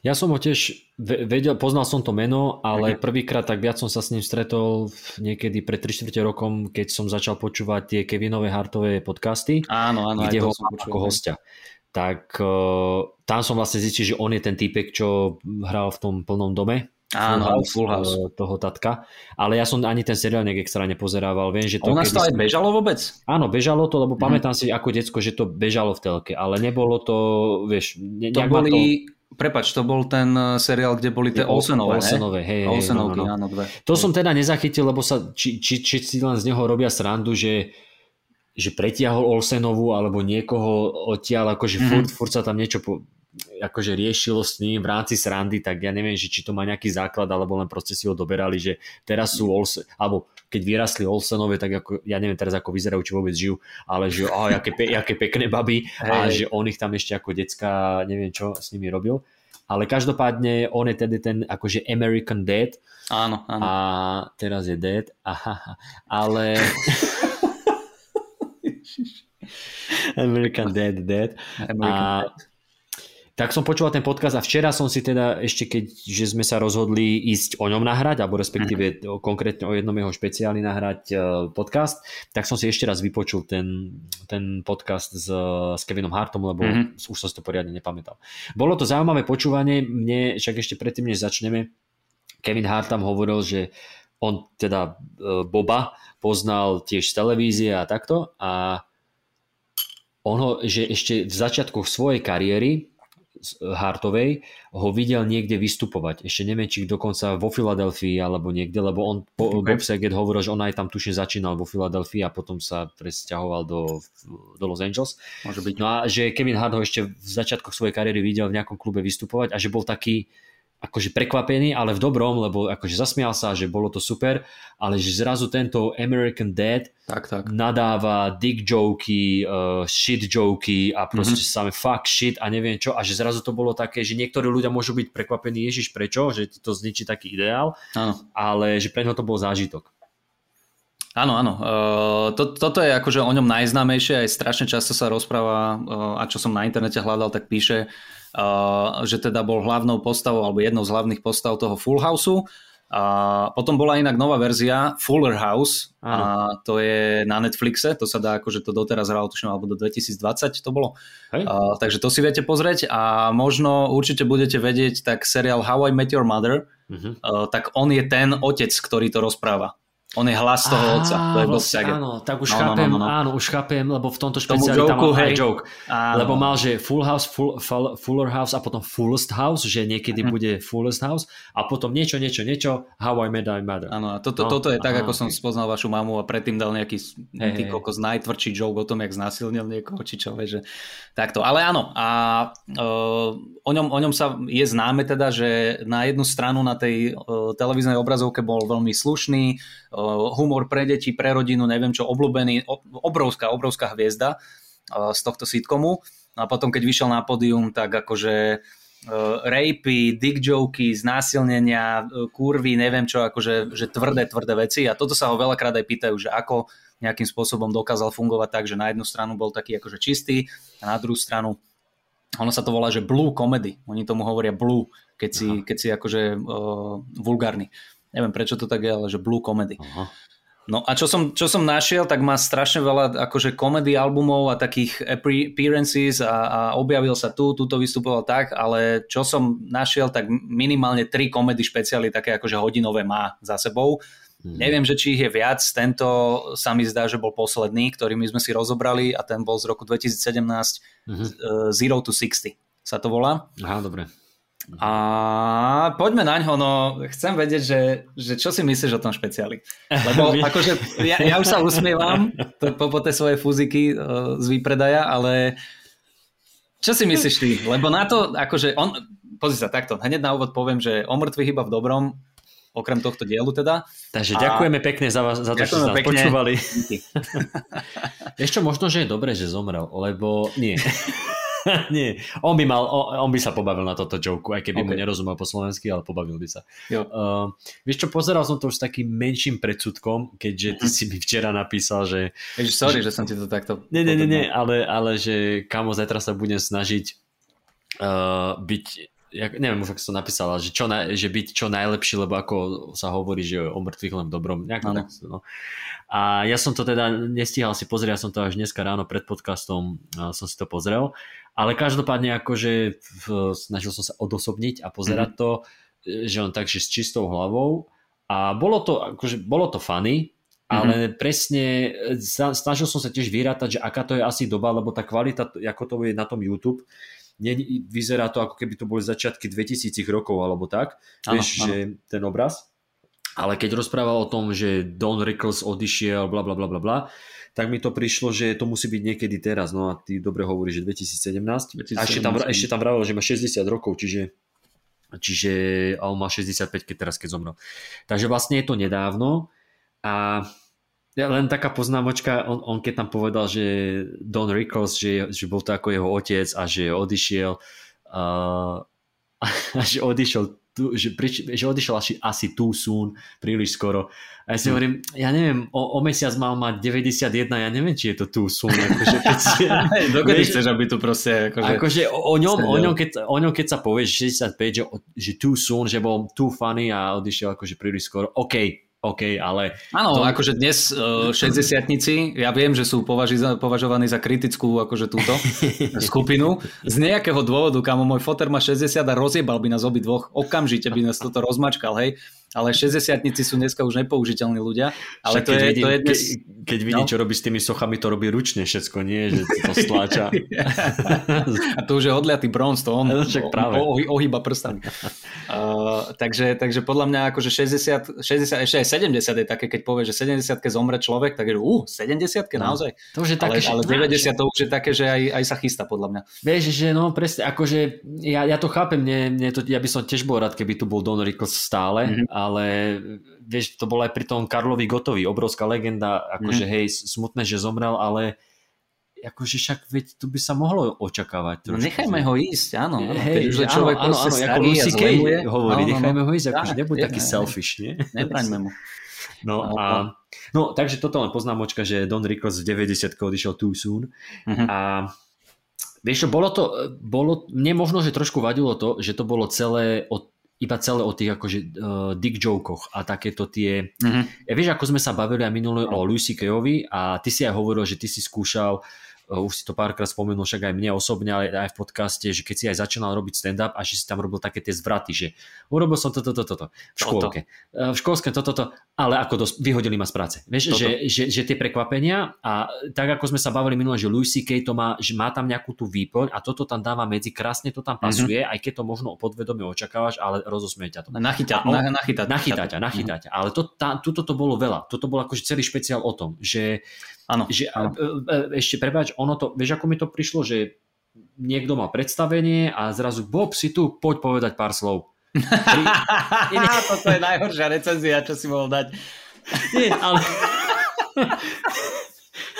Ja som ho tiež vedel, poznal som to meno, ale okay. prvýkrát tak viac som sa s ním stretol niekedy pred 3 4 rokom, keď som začal počúvať tie Kevinové Hartové podcasty, áno, áno, kde ho mám ako hostia. Tak uh, tam som vlastne zistil, že on je ten typek, čo hral v tom plnom dome, Áno, Full House, Full House. Eh, toho tatka. Ale ja som ani ten seriál nejak extra nepozerával. Viem, že to, nás to aj bežalo vôbec? Áno, bežalo to, lebo mm. pamätám si ako decko, že to bežalo v telke, ale nebolo to, vieš... Ne, to boli... To... Prepač, to bol ten eh, seriál, kde boli tie Olsenové, Olsenové, hej, hej, Olsenovky, no, no. áno, dve. To hej. som teda nezachytil, lebo sa, či, či, či si len z neho robia srandu, že že pretiahol Olsenovu alebo niekoho odtiaľ, akože mm-hmm. furt, furt sa tam niečo po, akože riešilo s ním v rámci srandy, tak ja neviem, že či to má nejaký základ, alebo len proste si ho doberali, že teraz sú Olsen, alebo keď vyrastli Olsenové, tak ako, ja neviem teraz ako vyzerajú, či vôbec žijú, ale že oh, jaké, pe, jaké pekné baby hey. a že on ich tam ešte ako decka, neviem čo s nimi robil. Ale každopádne on je tedy ten akože American Dad. Áno, áno. A teraz je Dad. Aha, ale... American Dad, Dad. American a, Dad tak som počúval ten podcast a včera som si teda ešte keď, že sme sa rozhodli ísť o ňom nahrať, alebo respektíve mm-hmm. konkrétne o jednom jeho špeciáli nahrať uh, podcast, tak som si ešte raz vypočul ten, ten podcast s, s Kevinom Hartom, lebo mm-hmm. už som si to poriadne nepamätal. Bolo to zaujímavé počúvanie, mne však ešte predtým, než začneme, Kevin Hart tam hovoril, že on teda uh, Boba poznal tiež z televízie a takto a on ho, že ešte v začiatkoch svojej kariéry Hartovej ho videl niekde vystupovať. Ešte neviem, či dokonca vo Filadelfii alebo niekde, lebo on, okay. Bob Saget hovoril, že on aj tam tušne začínal vo Filadelfii a potom sa presťahoval do, do Los Angeles. Môže byť. No a že Kevin Hart ho ešte v začiatkoch svojej kariéry videl v nejakom klube vystupovať a že bol taký, akože prekvapený, ale v dobrom, lebo akože zasmial sa, že bolo to super, ale že zrazu tento American Dad tak, tak. nadáva dick joky, uh, shit joky a proste mm-hmm. samé fuck shit a neviem čo a že zrazu to bolo také, že niektorí ľudia môžu byť prekvapení, ježiš prečo, že to zničí taký ideál, ano. ale že pre to bol zážitok. Áno, áno. To, toto je akože o ňom najznámejšie, aj strašne často sa rozpráva a čo som na internete hľadal, tak píše, že teda bol hlavnou postavou alebo jednou z hlavných postav toho Full Houseu. A potom bola inak nová verzia Fuller House a to je na Netflixe, to sa dá akože to doteraz hralo tuším, alebo do 2020 to bolo. Hej. A, takže to si viete pozrieť a možno určite budete vedieť tak seriál How I Met Your Mother, uh-huh. a, tak on je ten otec, ktorý to rozpráva. On je hlas toho otca. To je vlastne, áno, tak už no, no chápem, no, no, no. áno, už chápem, lebo v tomto špeciáli tam mal aj joke. Áno. Lebo mal, že Full House, full, full, Fuller House a potom Fullest House, že niekedy uh-huh. bude Fullest House a potom niečo, niečo, niečo, How I Met My Mother. Áno, a toto, no? toto je tak, Aha, ako som spoznal vašu mamu a predtým dal nejaký hey, ty kokos najtvrdší joke o tom, jak znásilnil niekoho, či čo, že takto. Ale áno, a uh, o, ňom, o ňom sa je známe teda, že na jednu stranu na tej uh, televíznej obrazovke bol veľmi slušný, uh, humor pre deti, pre rodinu, neviem čo, obľúbený, obrovská, obrovská hviezda z tohto sitcomu. No a potom, keď vyšiel na pódium, tak akože uh, rapey, dick jokey, znásilnenia, kurvy, neviem čo, akože že tvrdé, tvrdé veci a toto sa ho veľakrát aj pýtajú, že ako nejakým spôsobom dokázal fungovať tak, že na jednu stranu bol taký akože čistý a na druhú stranu ono sa to volá, že blue comedy. Oni tomu hovoria blue, keď si, keď si akože uh, vulgárny. Neviem prečo to tak je, ale že blue comedy. Aha. No a čo som, čo som našiel, tak má strašne veľa akože komedy albumov a takých appearances a, a objavil sa tu, tuto vystupoval tak, ale čo som našiel, tak minimálne tri komedy špeciály také akože hodinové má za sebou. Hmm. Neviem, že či ich je viac, tento sa mi zdá, že bol posledný, ktorý my sme si rozobrali a ten bol z roku 2017 hmm. Zero to 60 sa to volá. Aha, dobre. A poďme na ňo, no chcem vedieť, že, že čo si myslíš o tom špeciáli. Lebo akože ja, ja už sa usmievam to, po, po tej svojej fyziky uh, z výpredaja, ale čo si myslíš ty? Lebo na to, akože on, pozri sa takto, hneď na úvod poviem, že o mŕtvych iba v dobrom, okrem tohto dielu teda. Takže a... ďakujeme pekne za, vás, za to, že ste nás počúvali. Ešte možno, že je dobré, že zomrel, lebo nie. Nie, on by mal, on, on by sa pobavil na toto joke, aj keby okay. mu nerozumel po slovensky, ale pobavil by sa. Jo. Uh, vieš čo, pozeral som to už s takým menším predsudkom, keďže ty mhm. si mi včera napísal, že... Ježiš, sorry, že, že som ti to takto... Nie, nie, nie, nie ale, ale že kamo, zajtra sa budem snažiť uh, byť ja neviem už, ako som napísala, že, čo na, že byť čo najlepší, lebo ako sa hovorí, že o mŕtvych len dobrom. Nejak tak, no. A ja som to teda nestíhal si pozrieť, ja som to až dneska ráno pred podcastom som si to pozrel ale každopádne akože snažil som sa odosobniť a pozerať mm-hmm. to, že on takže s čistou hlavou a bolo to, akože, bolo to funny, ale mm-hmm. presne snažil som sa tiež vyrátať, že aká to je asi doba, lebo tá kvalita, ako to je na tom YouTube, nie, vyzerá to ako keby to boli začiatky 2000 rokov alebo tak, ano, vieš, ano. že ten obraz. Ale keď rozprával o tom, že Don Rickles odišiel, bla bla bla bla bla, tak mi to prišlo, že to musí byť niekedy teraz. No a ty dobre hovoríš, že 2017. 2017. A ešte tam, ešte tam vravil, že má 60 rokov, čiže, čiže a on má 65, keď teraz keď zomrel. Takže vlastne je to nedávno a len taká poznámočka, on, on keď tam povedal, že Don Rickles, že, že bol to ako jeho otec a že odišiel uh, a že odišiel tu, že, prič, že odišiel asi, asi too soon, príliš skoro. A ja si hm. hovorím, ja neviem, o, o mesiac mal mať 91, ja neviem, či je to too soon. Akože, keď si, Dokedy chceš, aby tu proste... Akože, akože o, o, ňom, o, ňom, keď, o ňom, keď sa povie 65, že, že too soon, že bol too funny a odišiel akože príliš skoro, OK, OK, ale... Áno, to... akože dnes uh, 60 ja viem, že sú považi, považovaní za kritickú akože túto skupinu. Z nejakého dôvodu, kamo môj foter má 60 a rozjebal by nás obi dvoch. Okamžite by nás toto rozmačkal, hej ale 60 sú dneska už nepoužiteľní ľudia. Ale to, je, vidím, to je dnes... Ke, keď vidí, no? čo robí s tými sochami, to robí ručne všetko, nie, že to stláča. a to už je odliatý bronz, to on, no, však práve. Oh, ohýba prstami. Uh, takže, takže podľa mňa akože 60, 60, ešte aj 70 je také, keď povie, že 70 zomre človek, tak je, uh, 70 no, naozaj. To už je také, ale, ale 90 to už je také, že aj, aj sa chystá podľa mňa. Vieš, že no presne, akože ja, ja to chápem, mne, mne to, ja by som tiež bol rád, keby tu bol Don Rickles stále, mm-hmm ale vieš, to bolo aj pri tom Karlovi Gotovi, obrovská legenda, akože mm. hej, smutné, že zomrel, ale akože však veď tu by sa mohlo očakávať. Trošku. Nechajme ho ísť, áno. áno hej, že človek áno, áno, ako Lucy Kay hovorí, áno, nechajme ho ísť, akože nebuď taký selfish, nie? Nebraňme mu. No, a, no, takže toto len poznámočka, že Don Rickles v 90 odišiel too soon uh-huh. a vieš čo, bolo to, bolo, mne možno, že trošku vadilo to, že to bolo celé od iba celé o tých akože uh, dick jokoch a takéto tie... Mm-hmm. Ja vieš, ako sme sa bavili aj minulé o Lucy Kejovi a ty si aj hovoril, že ty si skúšal už si to párkrát spomenul, však aj mne osobne, ale aj v podcaste, že keď si aj začínal robiť stand-up a že si tam robil také tie zvraty, že urobil som toto, toto, toto v škôlke. Toto. V školské toto, toto, ale ako dos- vyhodili ma z práce. Vieš, že, že, že, tie prekvapenia a tak ako sme sa bavili minule, že Louis C.K. to má, že má tam nejakú tú výplň a toto tam dáva medzi, krásne to tam pasuje, mm-hmm. aj keď to možno podvedome očakávaš, ale rozosmie ťa to. Nachytať, na, nachytať, nachytať ťa, nachytať ťa. Ale to, tá, tuto to bolo veľa. Toto bol akože celý špeciál o tom, že, ano, že ano. E, e, ešte prepáč, ono to, vieš ako mi to prišlo, že niekto má predstavenie a zrazu Bob si tu, poď povedať pár slov. Pri... Toto je najhoršia recenzia, čo si mohol dať. Nie, ale...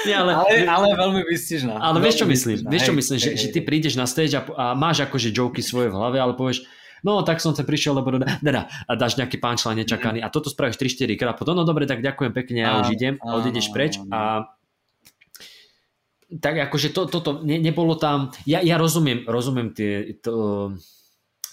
Nie, ale, ale, ale veľmi vystižná. Ale vieš čo myslím? Vieš čo myslím, že, že ty prídeš na stage a, a máš akože joky svoje v hlave, ale povieš, no tak som sa prišiel, lebo teda, a dáš nejaký punchline nečakaný a toto spravíš 3-4 krát, potom no dobre, tak ďakujem pekne, ja už idem a odídeš preč a tak akože to, toto ne, nebolo tam, ja, ja rozumiem, rozumiem tie, to,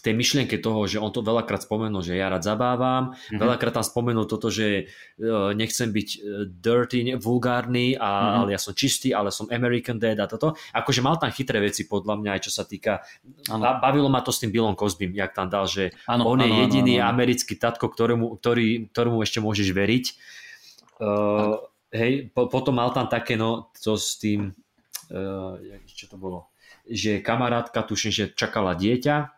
tej myšlienke toho, že on to veľakrát spomenul, že ja rád zabávam, mm-hmm. veľakrát tam spomenul toto, že uh, nechcem byť uh, dirty, vulgárny, a, mm-hmm. ale ja som čistý, ale som American Dad a toto. Akože mal tam chytré veci podľa mňa aj čo sa týka, ano. bavilo ma to s tým Billom Cosbym, jak tam dal, že ano, on je ano, jediný ano, ano. americký tatko, ktorému, ktorý, ktorému ešte môžeš veriť. Uh, hej, po, potom mal tam také, no, to s tým, čo to bolo, že kamarátka, tuším, že čakala dieťa,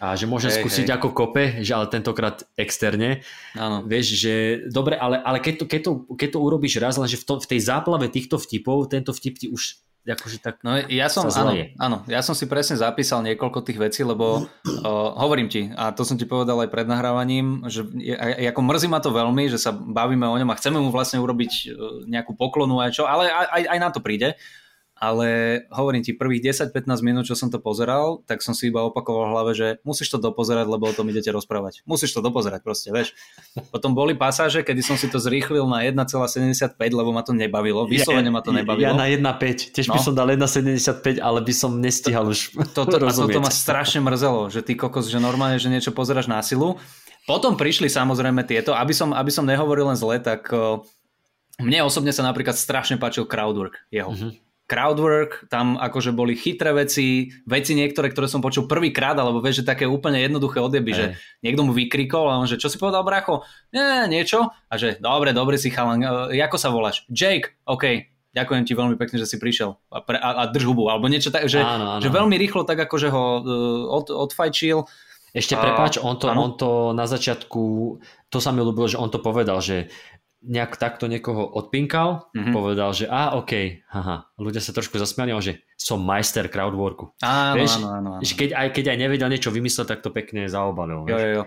a že môžem hey, skúsiť hey. ako kope, že ale tentokrát externe. Áno. Vieš, že dobre, ale, ale keď, to, keď, to, keď to urobíš raz, lenže v, to, v tej záplave týchto vtipov, tento vtip ti už akože tak No ja som, áno, áno, ja som si presne zapísal niekoľko tých vecí, lebo uh, hovorím ti, a to som ti povedal aj pred nahrávaním, že ako mrzí ma to veľmi, že sa bavíme o ňom a chceme mu vlastne urobiť uh, nejakú poklonu aj čo, ale aj, aj na to príde ale hovorím ti, prvých 10-15 minút, čo som to pozeral, tak som si iba opakoval v hlave, že musíš to dopozerať, lebo o tom idete rozprávať. Musíš to dopozerať proste, vieš. Potom boli pasáže, kedy som si to zrýchlil na 1,75, lebo ma to nebavilo, vyslovene ma to nebavilo. Ja na 1,5, tiež no. by som dal 1,75, ale by som nestihal už toto, rozumieť. toto ma strašne mrzelo, že ty kokos, že normálne, že niečo pozeráš na silu. Potom prišli samozrejme tieto, aby som, aby som nehovoril len zle, tak mne osobne sa napríklad strašne páčil crowdwork jeho. Uh-huh crowdwork, tam akože boli chytré veci, veci niektoré, ktoré som počul prvýkrát, alebo vieš, že také úplne jednoduché odjeby, hey. že niekto mu vykrikol a on, že čo si povedal, bracho? Nie, niečo. A že dobre, dobre si chalan, e, ako sa voláš? Jake, OK, ďakujem ti veľmi pekne, že si prišiel a, pre, a, a drž hubu, alebo niečo tak, že, áno, áno. že veľmi rýchlo tak akože ho uh, od, odfajčil. Ešte prepáč, on to, on to na začiatku, to sa mi ľúbilo, že on to povedal, že nejak takto niekoho odpinkal, mm-hmm. povedal, že a OK, haha, ľudia sa trošku zasmiali, že som majster crowdworku. Áno, Vieš, áno, áno, áno. Že keď, aj, keď aj nevedel niečo vymysleť, tak to pekne zaobalil. Jo, jo, jo.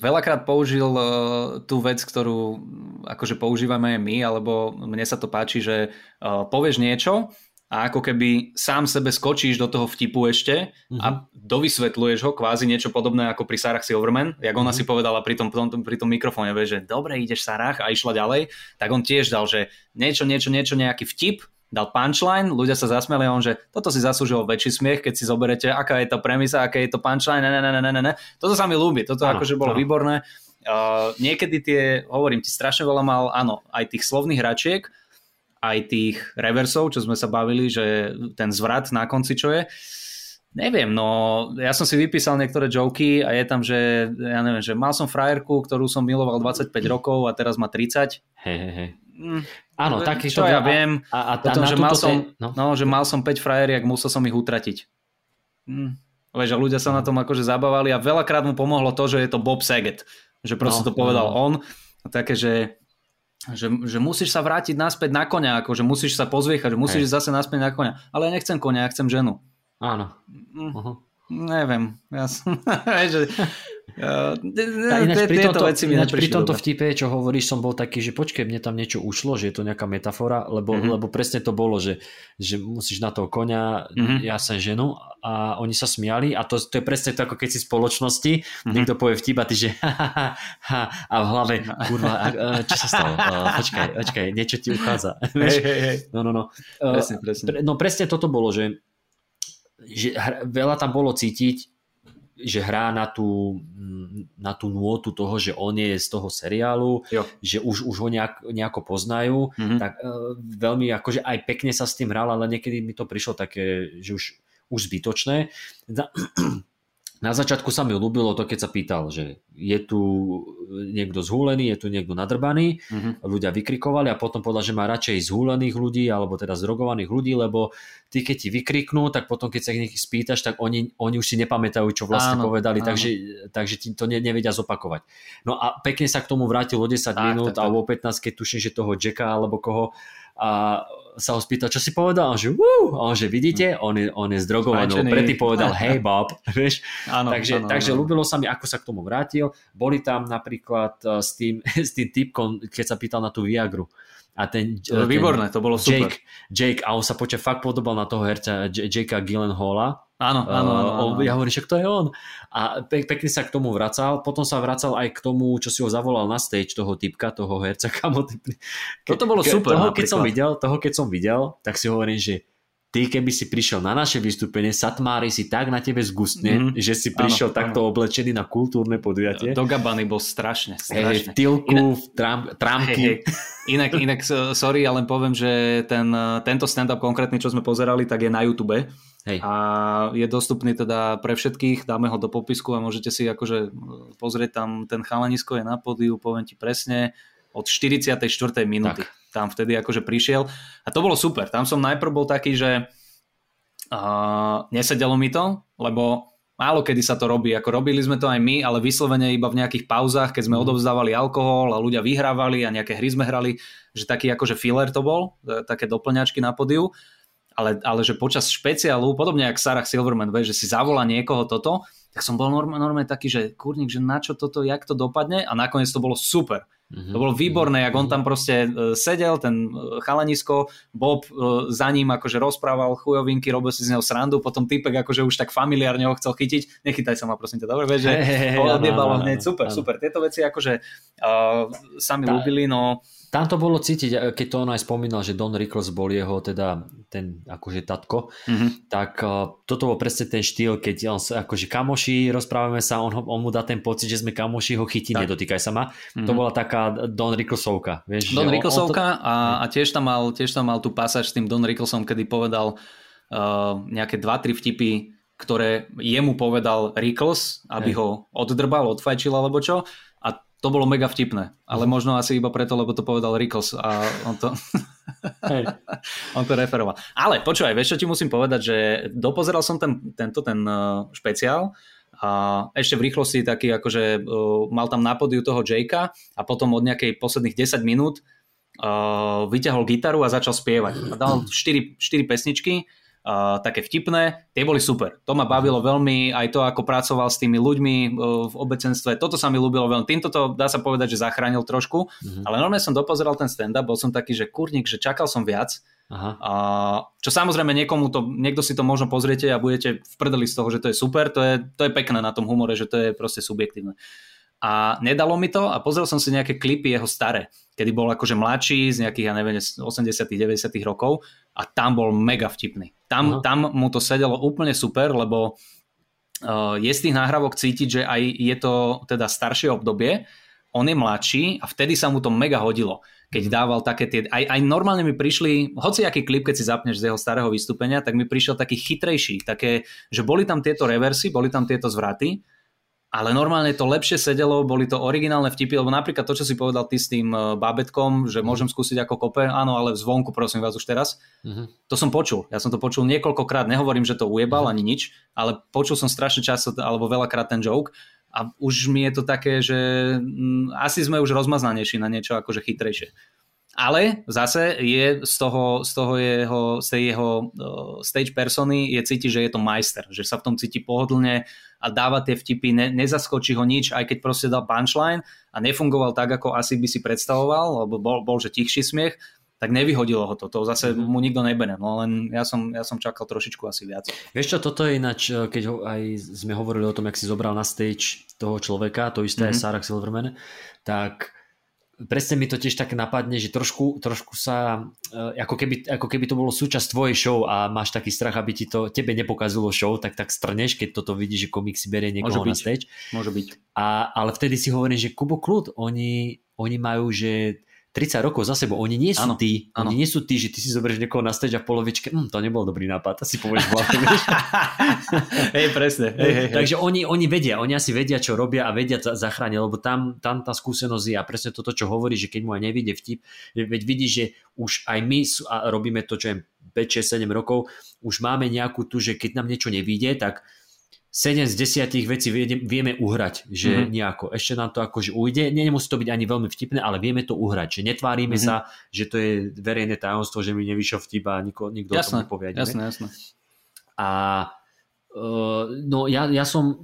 Veľakrát použil uh, tú vec, ktorú akože používame my, alebo mne sa to páči, že uh, povieš niečo a ako keby sám sebe skočíš do toho vtipu ešte mm-hmm. a mhm. dovysvetľuješ ho kvázi niečo podobné ako pri Sarah Silverman, jak ona mm-hmm. si povedala pri tom, tom, pri tom mikrofóne, vieš, že dobre ideš Sarah a išla ďalej, tak on tiež dal, že niečo, niečo, niečo, nejaký vtip, dal punchline, ľudia sa zasmiali a on, že toto si zaslúžil väčší smiech, keď si zoberete, aká je to premisa, aká je to punchline, ne, ne, ne, ne, ne, ne. Toto sa mi ľúbi, toto ano, akože bolo ano. výborné. Uh, niekedy tie, hovorím ti, strašne veľa mal, áno, aj tých slovných hračiek, aj tých reversov, čo sme sa bavili, že ten zvrat na konci, čo je. Neviem, no ja som si vypísal niektoré joky a je tam, že ja neviem, že mal som frajerku, ktorú som miloval 25 rokov a teraz má 30. Hej, hej, hej. Mm, Áno, taký čo ja viem. A, a, a potom, že, mal som, no? no, že mal som 5 frajeriek, musel som ich utratiť. Hm. Vieš, ľudia sa na tom akože zabávali a veľakrát mu pomohlo to, že je to Bob Saget. Že proste no, to povedal no. on. A také, že že, že musíš sa vrátiť naspäť na konia, ako že musíš sa pozviechať, že musíš Hej. zase naspäť na konia. Ale ja nechcem konia, ja chcem ženu. Áno. Uh-huh. Neviem. Ja som, že, ináč pri tomto, veci mi ináč pri tomto vtipe, čo hovoríš, som bol taký, že počkej, mne tam niečo ušlo, že je to nejaká metafora, lebo, mm-hmm. lebo presne to bolo, že, že musíš na toho konia, mm-hmm. ja som ženu a oni sa smiali a to, to je presne to, ako keď si v spoločnosti, mm-hmm. niekto povie vtip a ty, že ha, ha, ha, a v hlave, kurva, a, a, čo sa stalo? A, počkaj, počkaj, niečo ti uchádza. Hej, hej, hej. No, no, no. Presne, presne. No presne toto bolo, že, že veľa tam bolo cítiť, že hrá na tú, na tú nôtu toho, že on je z toho seriálu, jo. že už, už ho nejak, nejako poznajú, mm-hmm. tak uh, veľmi akože aj pekne sa s tým hral, ale niekedy mi to prišlo také, že už, už zbytočné. Na začiatku sa mi ľúbilo to, keď sa pýtal, že je tu niekto zhúlený, je tu niekto nadrbaný, mm-hmm. ľudia vykrikovali a potom povedal, že má radšej zhúlených ľudí alebo teda zdrogovaných ľudí, lebo ty keď ti vykriknú, tak potom keď sa ich spýtaš, tak oni, oni už si nepamätajú, čo vlastne áno, povedali, áno. takže, takže ti to ne, nevedia zopakovať. No a pekne sa k tomu vrátil o 10 tak, minút tak, tak. alebo o 15, keď tuším, že toho Jacka alebo koho a sa ho spýtal, čo si povedal, a on že, a on že vidíte, on je, on je zdrogovaný, predtým povedal, hej Bob, vieš, áno, takže, áno, takže áno. ľúbilo sa mi, ako sa k tomu vrátil, boli tam napríklad uh, s tým, s tým typkom, keď sa pýtal na tú Viagru, a ten, to ten výborné, to bolo super. Jake, Jake, a on sa počas fakt podobal na toho herca Jakea Gyllenhaala. Áno, áno, áno, áno. Ja hovorím, že to je on. A pe- pekne sa k tomu vracal. Potom sa vracal aj k tomu, čo si ho zavolal na stage, toho typka, toho herca. Kamo, ke, Toto bolo super. Toho, keď som videl, toho, keď som videl, tak si hovorím, že ty keby si prišiel na naše vystúpenie, Satmári si tak na tebe zgustne, mm-hmm. že si prišiel áno, takto áno. oblečený na kultúrne podujatie. Do Gabany bol strašne, strašne. Hey, tilku, Inak, tram, tramky. Hey, hey. Inak, inak, sorry, ale poviem, že ten, tento stand-up konkrétny, čo sme pozerali, tak je na YouTube. Hej. A je dostupný teda pre všetkých, dáme ho do popisku a môžete si akože pozrieť tam, ten chalanisko je na podiu, poviem ti presne, od 44. minúty. Tak tam vtedy akože prišiel a to bolo super. Tam som najprv bol taký, že uh, nesedelo mi to, lebo málo kedy sa to robí. Ako robili sme to aj my, ale vyslovene iba v nejakých pauzách, keď sme mm. odovzdávali alkohol a ľudia vyhrávali a nejaké hry sme hrali, že taký akože filler to bol, e, také doplňačky na podiu. Ale, ale že počas špeciálu, podobne ako Sarah Silverman, vie, že si zavolá niekoho toto, tak som bol normálne taký, že kurník, že na čo toto, jak to dopadne a nakoniec to bolo super Mm-hmm. To bolo výborné, jak on tam proste e, sedel, ten e, chalanisko, Bob e, za ním akože rozprával chujovinky, robil si z neho srandu, potom typek akože už tak familiárne ho chcel chytiť, nechytaj sa ma prosím ťa, dobre, vieš, že hey, hey, odjebalo hneď, super, super, tieto veci akože uh, sami ľúbili, no tam to bolo cítiť, keď to on aj spomínal, že Don Rickles bol jeho teda ten akože tatko, mm-hmm. tak uh, toto bol presne ten štýl, keď on sa akože kamoši, rozprávame sa, on, on mu dá ten pocit, že sme kamoši, ho chytí, tak. nedotýkaj sa ma. Mm-hmm. To bola taká Don Ricklesovka. Vieš, Don Ricklesovka to... a, a tiež, tam mal, tiež tam mal tú pasáž s tým Don Ricklesom, kedy povedal uh, nejaké 2-3 vtipy, ktoré jemu povedal Rickles, aby hey. ho oddrbal, odfajčil alebo čo to bolo mega vtipné, ale mhm. možno asi iba preto, lebo to povedal Rickles a on to, hey. on to referoval. Ale počúvaj, vieš čo ti musím povedať, že dopozeral som ten, tento ten uh, špeciál a ešte v rýchlosti taký akože uh, mal tam na podiu toho Jakea a potom od nejakej posledných 10 minút uh, vyťahol gitaru a začal spievať. A dal 4, 4 pesničky uh, také vtipné, tie boli super. To ma bavilo veľmi, aj to, ako pracoval s tými ľuďmi uh, v obecenstve, toto sa mi ľúbilo veľmi. Týmto to dá sa povedať, že zachránil trošku, mm-hmm. ale normálne som dopozeral ten stand-up, bol som taký, že kurník, že čakal som viac, Aha. A, čo samozrejme niekomu to, niekto si to možno pozriete a budete v prdeli z toho, že to je super, to je, to je pekné na tom humore, že to je proste subjektívne. A nedalo mi to a pozrel som si nejaké klipy jeho staré, kedy bol akože mladší z nejakých, ja neviem, 80 90 rokov a tam bol mega vtipný. Tam, tam mu to sedelo úplne super, lebo uh, je z tých nahrávok cítiť, že aj je to teda staršie obdobie, on je mladší a vtedy sa mu to mega hodilo keď mhm. dával také tie, aj, aj normálne mi prišli, hoci aký klip, keď si zapneš z jeho starého vystúpenia, tak mi prišiel taký chytrejší, také, že boli tam tieto reversy, boli tam tieto zvraty ale normálne to lepšie sedelo, boli to originálne vtipy, lebo napríklad to, čo si povedal ty s tým e, bábetkom, že môžem skúsiť ako kope, áno, ale zvonku prosím vás už teraz, uh-huh. to som počul. Ja som to počul niekoľkokrát, nehovorím, že to ujebal uh-huh. ani nič, ale počul som strašne často, alebo veľakrát ten joke a už mi je to také, že mm, asi sme už rozmaznanejší na niečo akože chytrejšie. Ale zase je z toho, z toho jeho, z tej jeho uh, stage persony je cítiť, že je to majster, že sa v tom cíti pohodlne a dáva tie vtipy, ne, nezaskočí ho nič, aj keď proste dal punchline a nefungoval tak, ako asi by si predstavoval, lebo bol, bol že tichší smiech, tak nevyhodilo ho to, to zase mm-hmm. mu nikto nebere, no len ja som, ja som čakal trošičku asi viac. Vieš čo, toto je ináč, eh, keď ho, aj sme hovorili o tom, jak si zobral na stage toho človeka, to isté mm-hmm. aj Sarah Silverman, tak presne mi to tiež tak napadne, že trošku, trošku sa, e, ako keby, ako keby to bolo súčasť tvojej show a máš taký strach, aby ti to tebe nepokazilo show, tak tak strneš, keď toto vidíš, že komik si berie niekoho Môže na stage. Môže byť. A, ale vtedy si hovorím, že Kubo Kľud, oni, oni majú, že 30 rokov za sebou, oni nie sú ano, tí, ano. oni nie sú tí, že ty si zoberieš niekoho na stage a v polovičke, hm, to nebol dobrý nápad, asi povieš hej, presne. Hej, hej, Takže oni, oni vedia, oni asi vedia, čo robia a vedia zachrániť, lebo tam, tam tá skúsenosť je a presne toto, čo hovorí, že keď mu aj nevidie vtip, veď vidíš, že už aj my a robíme to, čo je 5, 6, 7 rokov, už máme nejakú tu, že keď nám niečo nevíde, tak 7 z 10 vecí vieme uhrať, že mm-hmm. nejako, ešte nám to akože ujde, nemusí to byť ani veľmi vtipné, ale vieme to uhrať, že netvárime mm-hmm. sa, že to je verejné tajomstvo, že mi nevyšiel vtip a nikto, nikto jasné, o tom nepovie. Jasné, jasné. A uh, no ja, ja som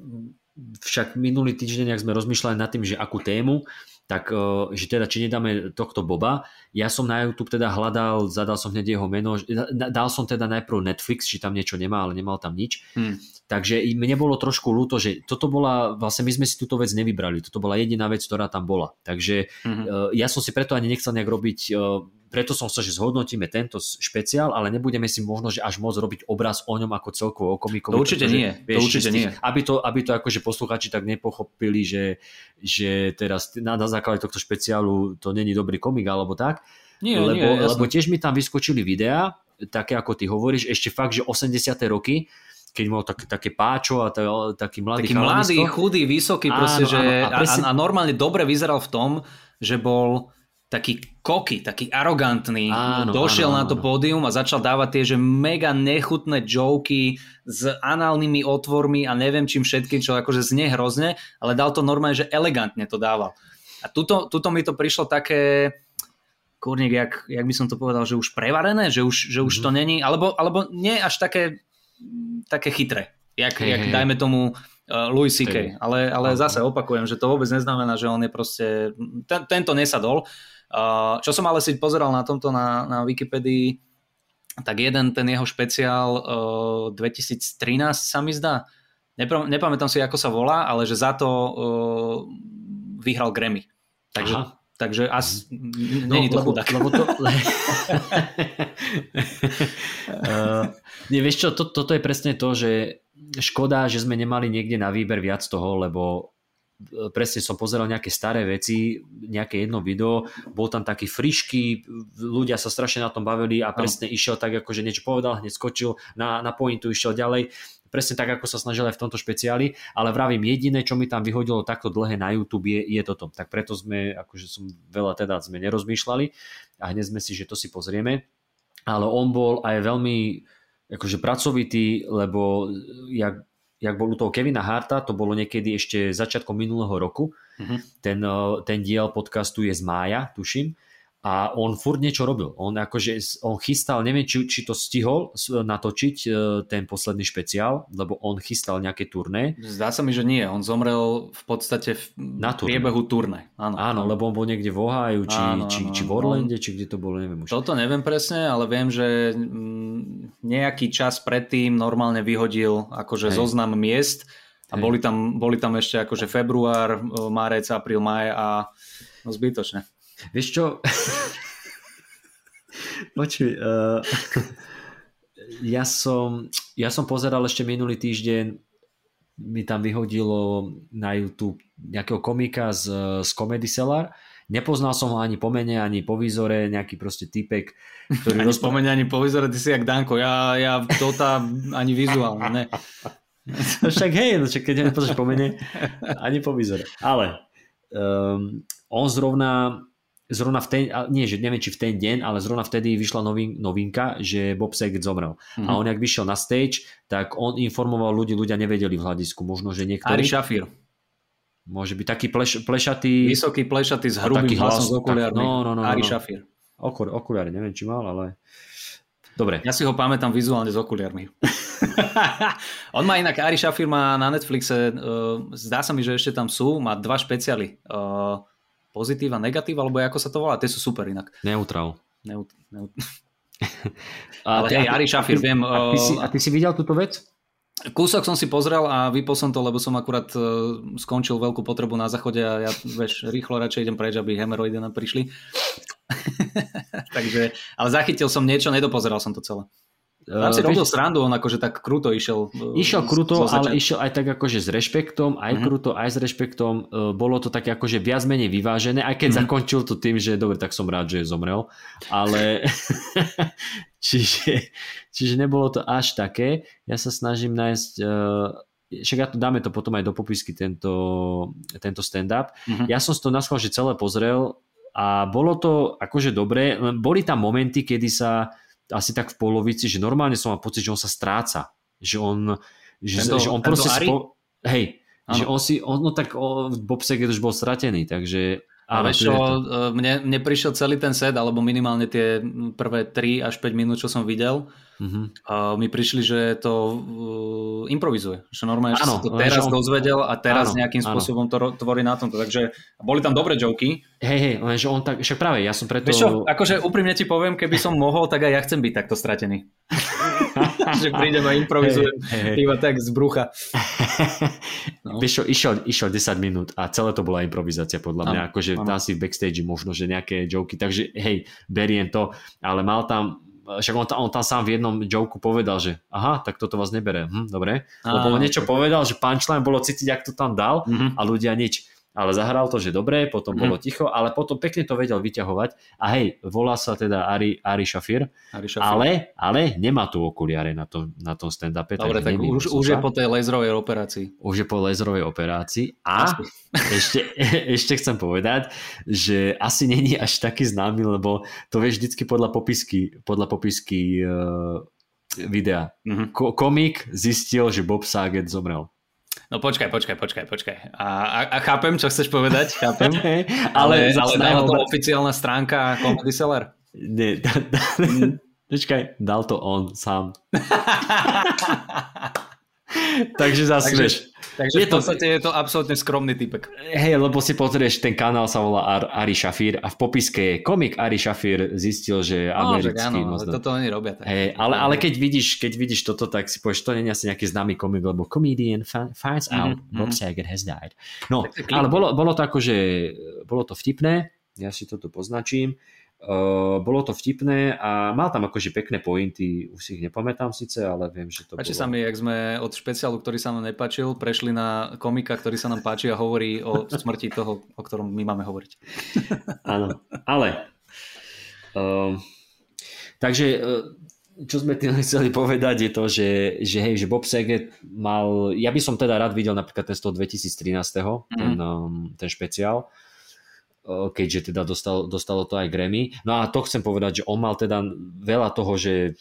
však minulý týždeň, ak sme rozmýšľali nad tým, že akú tému, tak uh, že teda či nedáme tohto Boba. Ja som na YouTube teda hľadal, zadal som hneď jeho meno, dal som teda najprv Netflix, či tam niečo nemá, ale nemal tam nič. Hmm. Takže mne bolo trošku ľúto, že toto bola, vlastne my sme si túto vec nevybrali, toto bola jediná vec, ktorá tam bola. Takže mm-hmm. ja som si preto ani nechcel nejak robiť, e, preto som sa, že zhodnotíme tento špeciál, ale nebudeme si možno, že až môcť robiť obraz o ňom ako celkovo o komikovi. To určite pretože, nie, vieš, to určite nie. Aby to, aby to akože posluchači tak nepochopili, že, že teraz na, na základe tohto špeciálu to není dobrý komik alebo tak. Nie, lebo, nie, lebo tiež mi tam vyskočili videá, také ako ty hovoríš, ešte fakt, že 80. roky, keď mal tak, také páčo a to, taký mladý Taký mladý, chudý, vysoký, áno, proste, že áno, a, presne... a, a normálne dobre vyzeral v tom, že bol taký koky, taký arogantný, áno, došiel áno, na to pódium a začal dávať tie, že mega nechutné joky s análnymi otvormi a neviem čím všetkým, čo akože znie hrozne, ale dal to normálne, že elegantne to dával. A tuto, tuto mi to prišlo také, kurník, jak, jak by som to povedal, že už prevarené, že už, že už mm-hmm. to není, alebo, alebo nie až také také chytré. Jak, hey, jak hey, dajme tomu uh, Louis C.K. Ale, ale zase opakujem, že to vôbec neznamená, že on je proste... Ten, tento nesadol. Uh, čo som ale si pozeral na tomto na, na Wikipedii, tak jeden ten jeho špeciál uh, 2013 sa mi zdá. Nepr- nepamätám si, ako sa volá, ale že za to uh, vyhral Grammy. Takže Aha. Takže as, no, není to lebo, chudák. Lebo to... uh, nie, vieš čo, to, toto je presne to, že škoda, že sme nemali niekde na výber viac toho, lebo e, presne som pozeral nejaké staré veci, nejaké jedno video, bol tam taký frišky, ľudia sa strašne na tom bavili a presne no. išiel tak, akože niečo povedal, hneď skočil na, na pointu, išiel ďalej presne tak, ako sa snažil aj v tomto špeciáli, ale vravím, jediné, čo mi tam vyhodilo takto dlhé na YouTube je, je toto. Tak preto sme, akože som veľa teda sme nerozmýšľali a hneď sme si, že to si pozrieme. Ale on bol aj veľmi akože pracovitý, lebo jak, jak bol u toho Kevina Harta, to bolo niekedy ešte začiatkom minulého roku. Mm-hmm. Ten, ten diel podcastu je z mája, tuším a on furt niečo robil. On akože, on chystal, neviem, či, či to stihol natočiť e, ten posledný špeciál, lebo on chystal nejaké turné. Zdá sa mi, že nie. On zomrel v podstate v Na turné. priebehu turné. Áno, áno, lebo on bol niekde v Ohio, či, áno, či, áno, či v Orlande, on... či kde to bolo, neviem už. Toto neviem presne, ale viem, že mm, nejaký čas predtým normálne vyhodil akože Hej. zoznam miest a boli tam, boli tam ešte akože február, márec, apríl, maj a no zbytočne. Vieš čo? Počuj, uh, ja, som, ja som pozeral ešte minulý týždeň, mi tam vyhodilo na YouTube nejakého komika z, z Comedy Cellar. Nepoznal som ho ani po mene, ani po výzore, nejaký proste typek, ktorý... Ani rozpr- po mene, ani po výzore, ty si jak Danko, ja, ja to tam ani vizuálne, ne. No však hej, no však keď nepoznáš po mene, ani po výzore. Ale um, on zrovna zrovna v ten, nie, že neviem či v ten deň, ale zrovna vtedy vyšla novin, novinka, že Bob Saget zomrel. Mm-hmm. A mhm. on ak vyšiel na stage, tak on informoval ľudí, ľudia nevedeli v hľadisku. Možno, že niektorí... Ari Šafír. Môže byť taký pleš, plešatý... Vysoký plešatý s hrubým hlasom s okuliármi. No, no, no, Ari no. Šafír. Okur, okuliare, neviem, či mal, ale... Dobre. Ja si ho pamätám vizuálne s okuliarmi. On má inak, Ari Šafír má na Netflixe, uh, zdá sa mi, že ešte tam sú, má dva špeciály. Uh, pozitív a negatív, alebo ako sa to volá, tie sú super inak. Neutral. Neut, neut... Ale hej, Ari Šafir, viem... A ty, si, a ty si videl túto vec? Kúsok som si pozrel a vypol som to, lebo som akurát uh, skončil veľkú potrebu na záchode a ja vieš, rýchlo radšej idem preč, aby hemeroidy nám prišli. Takže, ale zachytil som niečo, nedopozeral som to celé. Tam si uh, robil srandu, on akože tak kruto išiel. E, išiel kruto, ale išiel aj tak akože s rešpektom, aj mm-hmm. kruto, aj s rešpektom. Uh, bolo to také akože viac menej vyvážené, aj keď mm-hmm. zakončil to tým, že dobre, tak som rád, že zomrel. Ale čiže, čiže nebolo to až také. Ja sa snažím nájsť uh, však ja to dáme to potom aj do popisky tento, tento stand-up. Mm-hmm. Ja som si to naschval, že celé pozrel a bolo to akože dobré, boli tam momenty, kedy sa asi tak v polovici, že normálne som mal pocit, že on sa stráca. Že on, že, tento, že on proste... Spo... Hej, ano. že on si, on, no tak on, Bob Saget už bol stratený, takže ale čo, e, mne, mne prišiel celý ten set, alebo minimálne tie prvé 3 až 5 minút, čo som videl, uh-huh. a mi prišli, že to uh, improvizuje. Že normálne, že to teraz on... dozvedel a teraz áno, nejakým spôsobom to tvorí na tomto. Takže boli tam dobré joky. Hej, hej, lenže on tak, však práve, ja som preto... Vieš čo, akože úprimne ti poviem, keby som mohol, tak aj ja chcem byť takto stratený. že prídem a improvizujem hey, hey. iba tak z brucha. No. Vieš čo, išiel, išiel 10 minút a celé to bola improvizácia podľa mňa, akože tam si v backstage možno, že nejaké joky, takže hej, beriem to, ale mal tam však on, on tam sám v jednom joku povedal, že aha, tak toto vás nebere, hm, dobre, lebo on niečo povedal, že punchline bolo cítiť, ak to tam dal mm-hmm. a ľudia nič ale zahral to, že dobre, potom mm. bolo ticho, ale potom pekne to vedel vyťahovať a hej, volá sa teda Ari, Ari Šafir, Ari Šafir. Ale, ale nemá tu okuliare na tom, na tom stand-upe. Dobre, tak už, už je po tej laserovej operácii. Už je po laserovej operácii a ešte, ešte chcem povedať, že asi není až taký známy, lebo to vieš vždycky podľa popisky, podľa popisky uh, videa. Mm-hmm. Ko- komik zistil, že Bob Saget zomrel. No počkaj, počkaj, počkaj, počkaj. A, a, a chápem, čo chceš povedať, chápem. ale, ale, ale dal to oficiálna stránka Comedy Seller? Nie, da, da, mm. počkaj, dal to on sám. Takže zase, Takže, je v podstate to, je to absolútne skromný typek. Hej, lebo si pozrieš, ten kanál sa volá Ar, Ari Shafir a v popiske je komik Ari Shafir zistil, že je no, americký. Áno, ale toto oni robia. Tak. Hej, ale, ale keď, vidíš, keď vidíš toto, tak si povieš, to nie je asi nejaký známy komik, lebo comedian finds out mm-hmm. Bob Saget has died. No, ale bolo, bolo to akože, bolo to vtipné, ja si toto poznačím. Uh, bolo to vtipné a mal tam akože pekné pointy, už si ich nepamätám síce, ale viem, že to Páči bolo... sa mi, jak sme od špeciálu, ktorý sa nám nepačil, prešli na komika, ktorý sa nám páči a hovorí o smrti toho, o ktorom my máme hovoriť. Áno, ale uh, takže uh, čo sme tým chceli povedať je to, že, že hej, že Bob Saget mal, ja by som teda rád videl napríklad ten z toho 2013. Mm-hmm. ten, um, ten špeciál, keďže teda dostal, dostalo to aj Grammy. No a to chcem povedať, že on mal teda veľa toho, že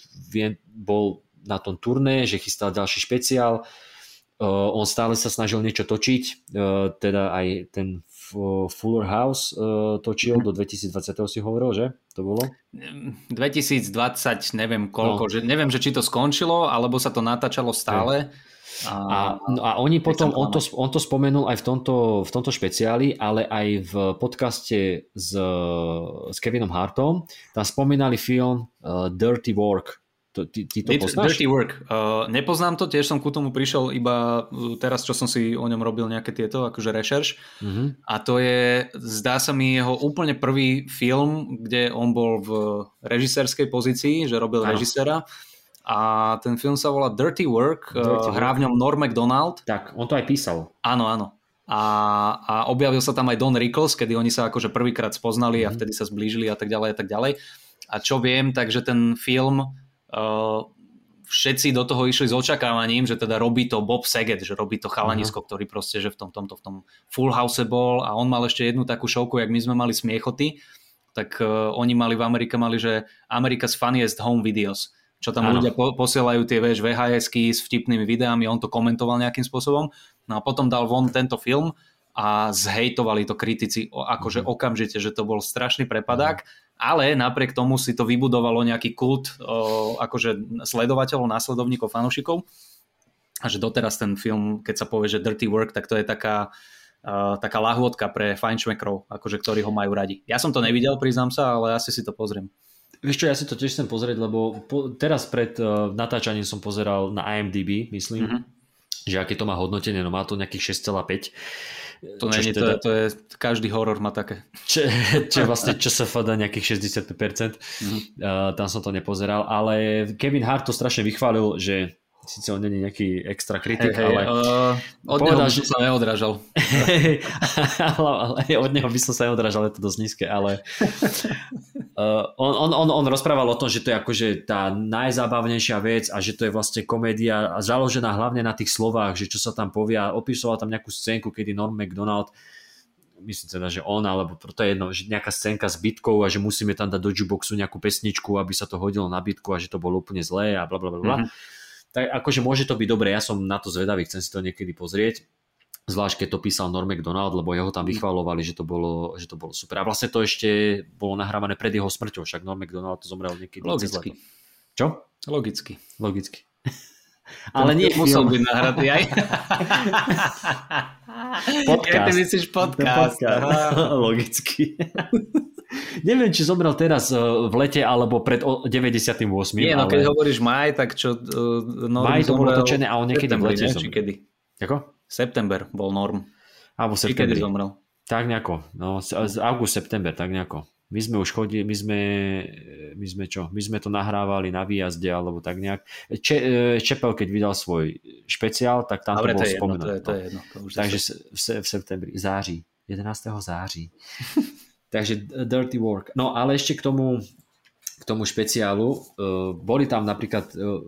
bol na tom turné, že chystal ďalší špeciál, on stále sa snažil niečo točiť, teda aj ten Fuller House točil do 2020 si hovoril, že? To bolo? 2020 neviem koľko, no. že neviem, že či to skončilo, alebo sa to natáčalo stále. Ja a, no a oni potom, on to, on to spomenul aj v tomto, v tomto špeciáli, ale aj v podcaste s, s Kevinom Hartom, tam spomínali film uh, Dirty Work. To, ty, ty to poznáš? Dirty Work. Uh, nepoznám to, tiež som ku tomu prišiel iba uh, teraz, čo som si o ňom robil nejaké tieto, akože rešerš. Uh-huh. A to je, zdá sa mi, jeho úplne prvý film, kde on bol v režisérskej pozícii, že robil ano. režisera a ten film sa volá Dirty Work, Dirty uh, hrá v ňom Norm MacDonald. Tak, on to aj písal. Áno, áno. A, a objavil sa tam aj Don Rickles, kedy oni sa akože prvýkrát spoznali mm. a mhm. vtedy sa zblížili a tak ďalej a tak ďalej. A čo viem, takže ten film uh, všetci do toho išli s očakávaním, že teda robí to Bob Saget, že robí to chalanisko, uh-huh. ktorý proste, že v tom, tomto, v tom Full House bol a on mal ešte jednu takú šovku, jak my sme mali smiechoty, tak uh, oni mali v Amerike, mali, že America's Funniest Home Videos čo tam ano. ľudia po, posielajú tie vieš, VHSky s vtipnými videami, on to komentoval nejakým spôsobom. No a potom dal von tento film a zhejtovali to kritici akože mm. okamžite, že to bol strašný prepadák, mm. ale napriek tomu si to vybudovalo nejaký kult o, akože sledovateľov, následovníkov, fanúšikov a že doteraz ten film, keď sa povie, že Dirty Work, tak to je taká Uh, taká lahôdka pre fajnšmekrov, akože, ktorí ho majú radi. Ja som to nevidel, priznám sa, ale asi si to pozriem. Vieš čo, ja si to tiež chcem pozrieť, lebo po, teraz pred uh, natáčaním som pozeral na IMDb, myslím, mm-hmm. že aké to má hodnotenie, no má to nejakých 6,5. To, nie, teda, to, je, to je, každý horor má také. Čo, čo vlastne čo sa fada nejakých 65%, mm-hmm. uh, tam som to nepozeral, ale Kevin Hart to strašne vychválil, že Sice on není nejaký extra kritik, hey, ale... Uh, od povedal, neho by som sa neodrážal. ale, ale, od neho by som sa neodrážal, je to dosť nízke, ale uh, on, on, on, on rozprával o tom, že to je akože tá najzábavnejšia vec a že to je vlastne komédia založená hlavne na tých slovách, že čo sa tam povia. Opisoval tam nejakú scénku, kedy Norm MacDonald myslím teda, že on, alebo to je jedno, že nejaká scénka s bitkou a že musíme tam dať do jukeboxu nejakú pesničku, aby sa to hodilo na bitku a že to bolo úplne zlé a bla bla bla. Mm-hmm tak akože môže to byť dobré, ja som na to zvedavý, chcem si to niekedy pozrieť. Zvlášť keď to písal Norm MacDonald, lebo jeho tam vychvalovali, že to, bolo, že to bolo super. A vlastne to ešte bolo nahrávané pred jeho smrťou, však Norm MacDonald to zomrel niekedy Logicky. Čo? Logicky. Logicky. Ale nie musel byť nahratý aj. podcast. Ja ty myslíš podcast. podcast. Logicky. Neviem, či zomrel teraz e, v lete alebo pred 98. Nie, no ale... keď hovoríš maj, tak čo... Uh, maj to bolo točené a on niekedy v lete Či kedy? Ako? September bol norm. Alebo september. kedy zomrel? Tak nejako. No, august, september, tak nejako. My sme už chodili, my sme, my sme čo? My sme to nahrávali na výjazde alebo tak nejak. Če, e, Čepel, keď vydal svoj špeciál, tak tam Dobre, to bolo spomenuté. Je, to je jedno, to už Takže v, v septembri, září, 11. září. Takže dirty work. No ale ešte k tomu, k tomu špeciálu. Uh, boli tam napríklad uh,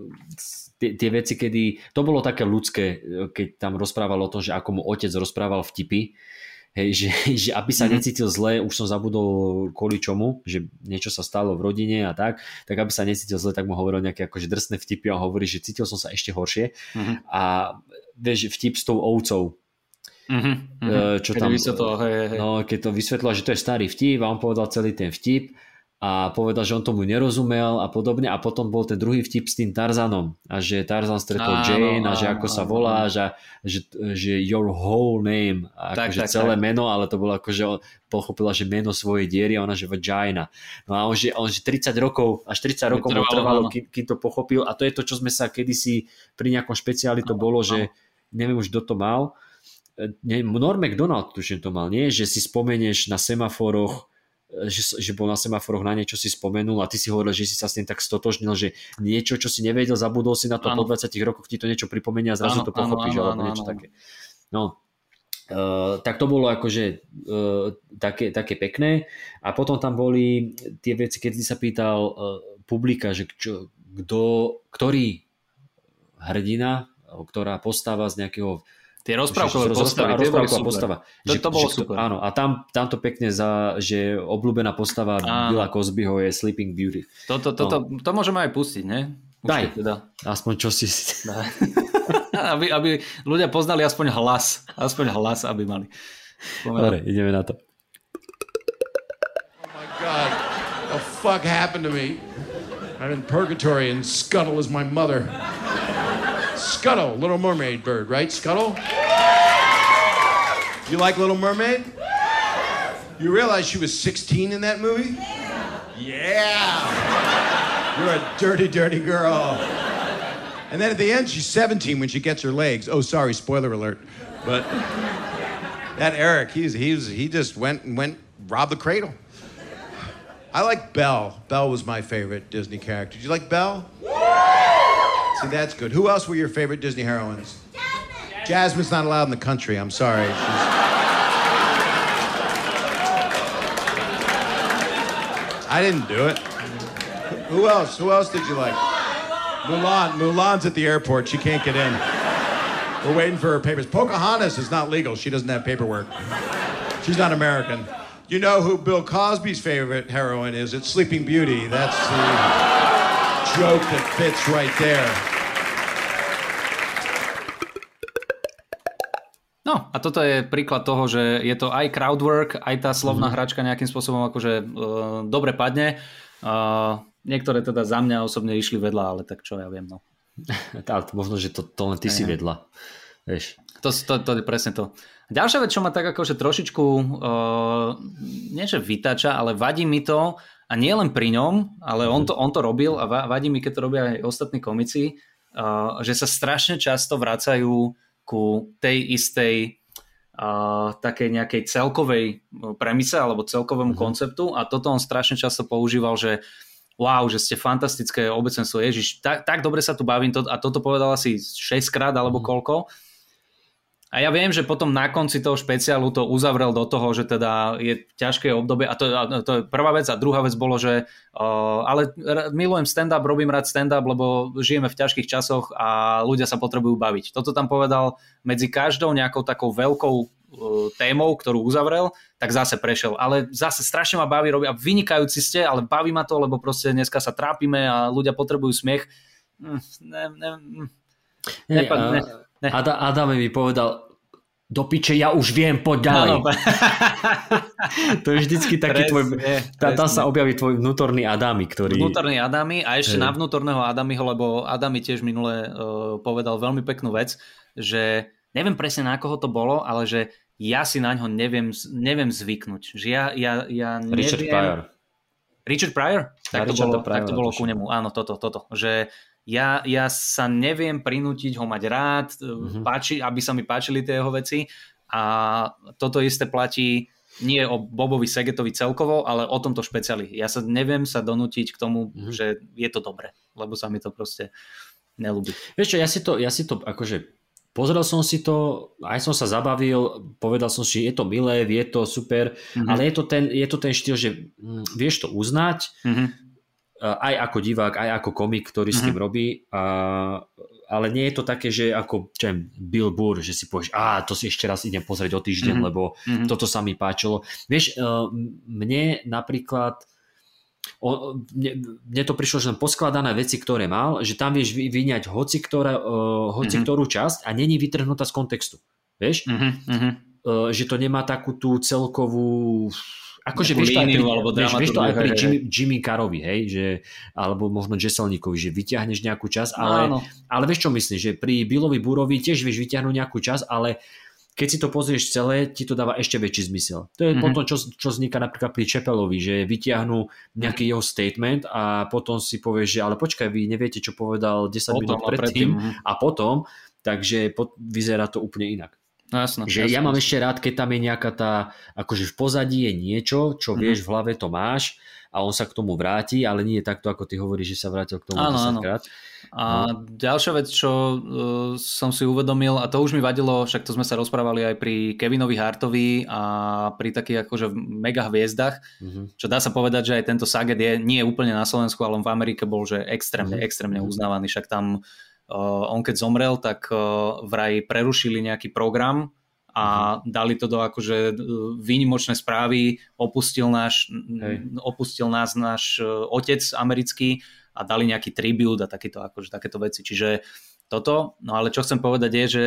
tie, tie veci, kedy to bolo také ľudské, keď tam rozprával o tom, že ako mu otec rozprával vtipy, hej, že, že aby sa mm-hmm. necítil zle, už som zabudol kvôli čomu, že niečo sa stalo v rodine a tak, tak aby sa necítil zle, tak mu hovoril nejaké akože drsné vtipy a hovorí, že cítil som sa ešte horšie mm-hmm. a vieš, vtip s tou ovcou, Uh-huh, čo keď tam, vysvetlo, hej, hej. No, keď to vysvetlo, že to je starý vtip a on povedal celý ten vtip a povedal, že on tomu nerozumel a podobne a potom bol ten druhý vtip s tým Tarzanom a že Tarzan stretol áno, Jane a že ako áno, sa volá a že, že your whole name a tak, akože tak, celé tak. meno, ale to bolo ako, že pochopila, že meno svojej diery a ona, že vagina. No a on, že, on, že 30 rokov, až 30 rokov mu trvalo, kým, kým to pochopil a to je to, čo sme sa kedysi pri nejakom špeciáli to bolo, že neviem už, kto to mal, Norm McDonald tuším to mal, nie? Že si spomenieš na semaforoch, že, že bol na semaforoch na niečo si spomenul a ty si hovoril, že si sa s tým tak stotožnil, že niečo, čo si nevedel, zabudol si na to ano. po 20 rokoch, ti to niečo pripomenia a zrazu ano, to pochopíš, alebo niečo ano. také. No, Uh, tak to bolo akože uh, také, také pekné a potom tam boli tie veci, keď si sa pýtal uh, publika, že čo, kto, ktorý hrdina, ktorá postava z nejakého Tie rozprávkové postavy, tie boli super. postava. To, že, to bolo že, super. Áno, a tam, tam to pekne za, že obľúbená postava áno. Billa Cosbyho je Sleeping Beauty. To, to, to, no. to, to môžeme aj pustiť, ne? Už Daj, teda. aspoň čo si... aby, aby ľudia poznali aspoň hlas. Aspoň hlas, aby mali. Dobre, ideme na to. Oh my God, what the fuck happened to me? I'm in purgatory and Scuttle is my mother. Scuttle, Little Mermaid bird, right? Scuttle? You like Little Mermaid? You realize she was 16 in that movie? Yeah. You're a dirty, dirty girl. And then at the end, she's 17 when she gets her legs. Oh, sorry, spoiler alert. But that Eric, he's, he's, he just went and went rob the cradle. I like Belle. Belle was my favorite Disney character. Did you like Belle? See, that's good. Who else were your favorite Disney heroines? Jasmine. Jasmine's not allowed in the country. I'm sorry. She's... I didn't do it. Who else? Who else did you like? Mulan. Mulan's at the airport. She can't get in. We're waiting for her papers. Pocahontas is not legal. She doesn't have paperwork. She's not American. You know who Bill Cosby's favorite heroine is? It's Sleeping Beauty. That's the joke that fits right there. No a toto je príklad toho, že je to aj crowdwork, aj tá slovná mm-hmm. hračka nejakým spôsobom akože uh, dobre padne. Uh, niektoré teda za mňa osobne išli vedľa, ale tak čo ja viem. No. ale možno, že to, to len ty si vedľa. Vieš. To, to, to je presne to. Ďalšia vec, čo ma tak akože trošičku, uh, nie že vytača, ale vadí mi to, a nie len pri ňom, ale on to, on to robil a vadí mi, keď to robia aj ostatní komici, uh, že sa strašne často vracajú ku tej istej uh, takej nejakej celkovej premise alebo celkovému mm-hmm. konceptu a toto on strašne často používal, že wow, že ste fantastické obecenstvo, Ježiš, tak, tak dobre sa tu bavím to, a toto povedal asi 6 krát alebo mm-hmm. koľko a ja viem, že potom na konci toho špeciálu to uzavrel do toho, že teda je ťažké obdobie a to, a to je prvá vec a druhá vec bolo, že uh, ale milujem stand-up, robím rád stand-up, lebo žijeme v ťažkých časoch a ľudia sa potrebujú baviť. Toto tam povedal medzi každou nejakou takou veľkou uh, témou, ktorú uzavrel, tak zase prešiel. Ale zase strašne ma baví a vynikajúci ste, ale baví ma to, lebo proste dneska sa trápime a ľudia potrebujú smiech. Mm, ne, ne, mm. ne, ne, ne, ne. Ada, Adam mi povedal, do piče, ja už viem, poď ďalej. No, no. to je vždycky taký presne, tvoj... Tá, tam sa objaví tvoj vnútorný Adami, ktorý... Vnútorný Adami a ešte hey. na vnútorného Adamiho, lebo Adami tiež minule uh, povedal veľmi peknú vec, že neviem presne na koho to bolo, ale že ja si na ňo neviem, neviem zvyknúť. Že ja, ja, ja neviem... Richard Pryor. Richard Pryor? Tak, to bolo, Pryor, tak to bolo ku nemu. Áno, toto, toto. Že ja, ja sa neviem prinútiť ho mať rád, mm-hmm. páči, aby sa mi páčili tie jeho veci a toto isté platí nie o Bobovi Segetovi celkovo, ale o tomto špeciáli. Ja sa neviem sa donútiť k tomu, mm-hmm. že je to dobre, lebo sa mi to proste nelúbi. Vieš čo, ja si to, ja si to akože pozrel som si to, aj som sa zabavil, povedal som si, je to milé, je to super, mm-hmm. ale je to, ten, je to ten štýl, že hm, vieš to uznať, mm-hmm aj ako divák, aj ako komik, ktorý mm-hmm. s tým mhm. robí. A, ale nie je to také, že ako čo viem, Bill Burr, že si povieš, a to si ešte raz idem pozrieť o týždeň, mm-hmm. lebo mm-hmm. toto sa mi páčilo. Vieš, e, mne napríklad o, mne, mne to prišlo, že poskladané veci, ktoré mal, že tam vieš vyňať hoci, ktorá, uh, hoci mm-hmm. ktorú časť a není vytrhnutá z kontextu. Vieš? Mm-hmm. Uh, že to nemá takú tú celkovú Akože vieš to, aj pri, alebo vieš, vieš to aj pri Jimmy, Jimmy Carovi, hej, že, alebo možno Jesselníkovi, že vyťahneš nejakú čas, ale, no, ale vieš čo myslím, že pri Billovi Burovi tiež vieš vyťahnuť nejakú čas, ale keď si to pozrieš celé, ti to dáva ešte väčší zmysel. To je mm-hmm. potom, čo, čo vzniká napríklad pri Čepelovi, že vyťahnú nejaký jeho statement a potom si povieš, že ale počkaj, vy neviete, čo povedal 10 potom minút predtým a, predtým. a potom, takže pot, vyzerá to úplne inak. No jasno, že jasno, ja mám ešte rád, keď tam je nejaká tá, akože v pozadí je niečo, čo mm-hmm. vieš, v hlave to máš a on sa k tomu vráti, ale nie je takto, ako ty hovoríš, že sa vrátil k tomu áno, 10 krát. A no. ďalšia vec, čo uh, som si uvedomil, a to už mi vadilo, však to sme sa rozprávali aj pri Kevinovi Hartovi a pri takých akože mega hviezdach, mm-hmm. čo dá sa povedať, že aj tento Saget je nie úplne na Slovensku, ale v Amerike bol, že extrémne, mm-hmm. extrémne mhm. uznávaný, však tam on keď zomrel, tak uh, vraj prerušili nejaký program a uh-huh. dali to do akože výnimočné správy, opustil, náš, Hej. opustil nás náš otec americký a dali nejaký tribute a takéto, akože, takéto veci. Čiže toto, no ale čo chcem povedať je, že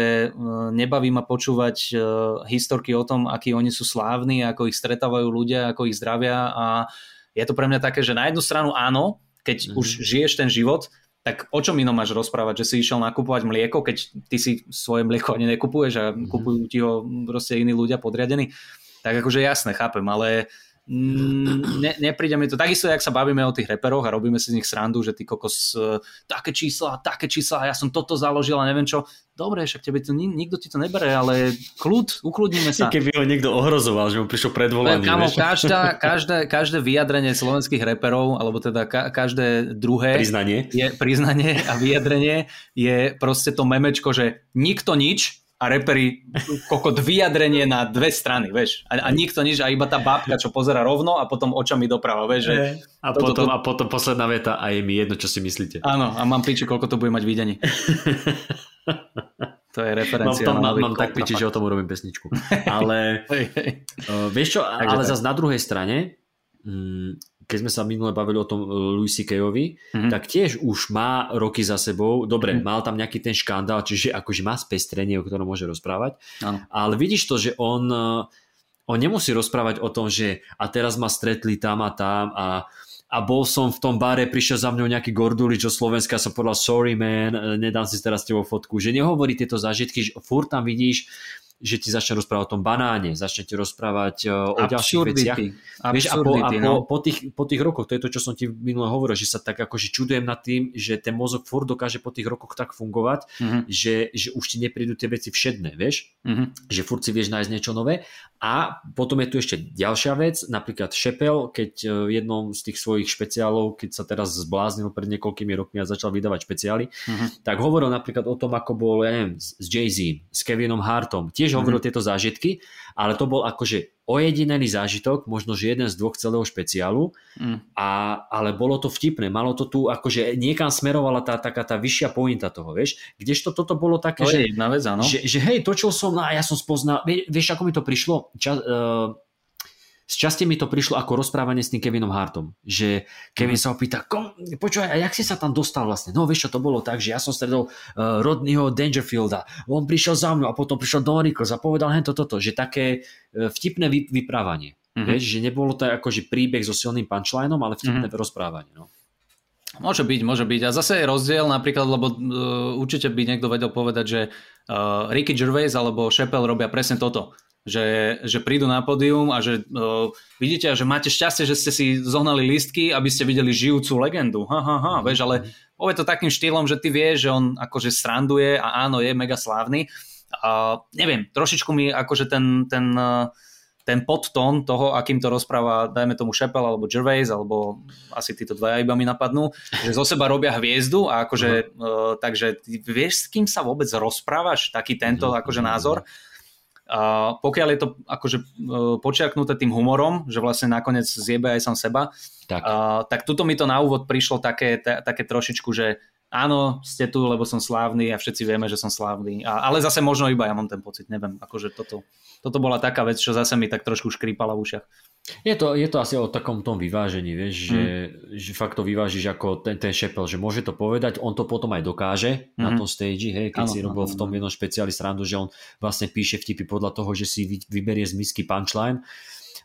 nebaví ma počúvať historky o tom, akí oni sú slávni, ako ich stretávajú ľudia, ako ich zdravia a je to pre mňa také, že na jednu stranu áno, keď mm-hmm. už žiješ ten život, tak o čom inom máš rozprávať, že si išiel nakupovať mlieko, keď ty si svoje mlieko ani nekupuješ a mm-hmm. kupujú ti ho proste iní ľudia podriadení. Tak akože jasné, chápem, ale ne, nepríde mi to. Takisto, jak sa bavíme o tých reperoch a robíme si z nich srandu, že ty kokos e, také čísla, také čísla, ja som toto založil a neviem čo. Dobre, však tebe to, nikto ti to nebere, ale kľud, ukludníme sa. Keby ho niekto ohrozoval, že mu prišlo predvolanie. Kamo, každá, každé, každé vyjadrenie slovenských reperov, alebo teda ka, každé druhé priznanie. Je, priznanie a vyjadrenie je proste to memečko, že nikto nič, a reperi kokot vyjadrenie na dve strany, vieš. A, a nikto nič, a iba tá bábka, čo pozera rovno a potom očami doprava, vieš. Že a, toto, potom, to... a potom posledná veta a je mi jedno, čo si myslíte. Áno, a mám piči, koľko to bude mať videní. to je referencia. Mám, tam, mám, mám tak piči, že o tom urobím pesničku. Ale uh, vieš čo, Takže ale zase na druhej strane, mm, keď sme sa minule bavili o tom e, Louis C.K.ovi, mm-hmm. tak tiež už má roky za sebou. Dobre, mm-hmm. mal tam nejaký ten škandál, čiže akože má spestrenie, o ktorom môže rozprávať. Ano. Ale vidíš to, že on, e, on nemusí rozprávať o tom, že a teraz ma stretli tam a tam a a bol som v tom bare, prišiel za mňou nejaký gordulič zo Slovenska, som povedal sorry man, e, nedám si teraz tebou fotku, že nehovorí tieto zážitky, že furt tam vidíš že ti začne rozprávať o tom banáne, začne ti rozprávať uh, o ďalších veciach. Vieš, a, po, a po, no. po, tých, po tých rokoch, to je to, čo som ti minule hovoril, že sa tak akože čudujem nad tým, že ten mozog furt dokáže po tých rokoch tak fungovať, mm-hmm. že, že už ti neprídu tie veci všedné, vieš? Mm-hmm. Že furt si vieš nájsť niečo nové. A potom je tu ešte ďalšia vec, napríklad Šepel, keď e, v jednom z tých svojich špeciálov, keď sa teraz zbláznil pred niekoľkými rokmi a začal vydávať špeciály, mm-hmm. tak hovoril napríklad o tom, ako bol, ja neviem, s Jay-Z, s Kevinom Hartom. Tiež mm-hmm. hovoril tieto zážitky, ale to bol akože ojedinený zážitok, možno že jeden z dvoch celého špeciálu, mm. a, ale bolo to vtipné, malo to tu akože niekam smerovala tá taká tá vyššia pointa toho, vieš, kdežto toto bolo také, to že, jedna vec, áno. že, že hej, točil som a ja som spoznal, vieš, ako mi to prišlo? Ča, uh, z časti mi to prišlo ako rozprávanie s tým Kevinom Hartom, že Kevin mm. sa opýta, počúvaj, a jak si sa tam dostal vlastne? No vieš čo, to bolo tak, že ja som stredol uh, Rodneyho Dangerfielda, on prišiel za mnou a potom prišiel Don Rickles a povedal hento toto, že také uh, vtipné vy, vyprávanie. Mm-hmm. Vieš, že nebolo to akože príbeh so silným punchlineom, ale vtipné mm-hmm. rozprávanie. No. Môže byť, môže byť. A zase je rozdiel napríklad, lebo uh, určite by niekto vedel povedať, že uh, Ricky Gervais alebo Chappelle robia presne toto že, že prídu na pódium a že uh, vidíte, že máte šťastie, že ste si zohnali listky, aby ste videli žijúcu legendu. Ha, ha, ha, mhm. vieš, ale povie to takým štýlom, že ty vieš, že on akože stranduje a áno, je mega slávny. Uh, neviem, trošičku mi akože ten, ten, uh, ten podtón toho, akým to rozpráva, dajme tomu Chappell alebo Gervais, alebo asi títo dvaja iba mi napadnú, že zo seba robia hviezdu a akože, uh, takže ty vieš, s kým sa vôbec rozprávaš, taký tento mhm. akože názor. A pokiaľ je to akože e, počiaknuté tým humorom, že vlastne nakoniec zjebe aj sám seba, tak, a, tak tuto mi to na úvod prišlo také, t- také trošičku, že áno, ste tu, lebo som slávny a všetci vieme, že som slávny. A, ale zase možno iba ja mám ten pocit, neviem, akože toto, toto bola taká vec, čo zase mi tak trošku škrípala v ušiach. Je to, je to asi o takom tom vyvážení, vieš, mm. že, že fakt to vyvážiš ako ten, ten šepel, že môže to povedať, on to potom aj dokáže mm. na mhm. tom stage, hej, keď ano, si robil ano, v tom jednom špeciáli srandu, že on vlastne píše vtipy podľa toho, že si vyberie z misky punchline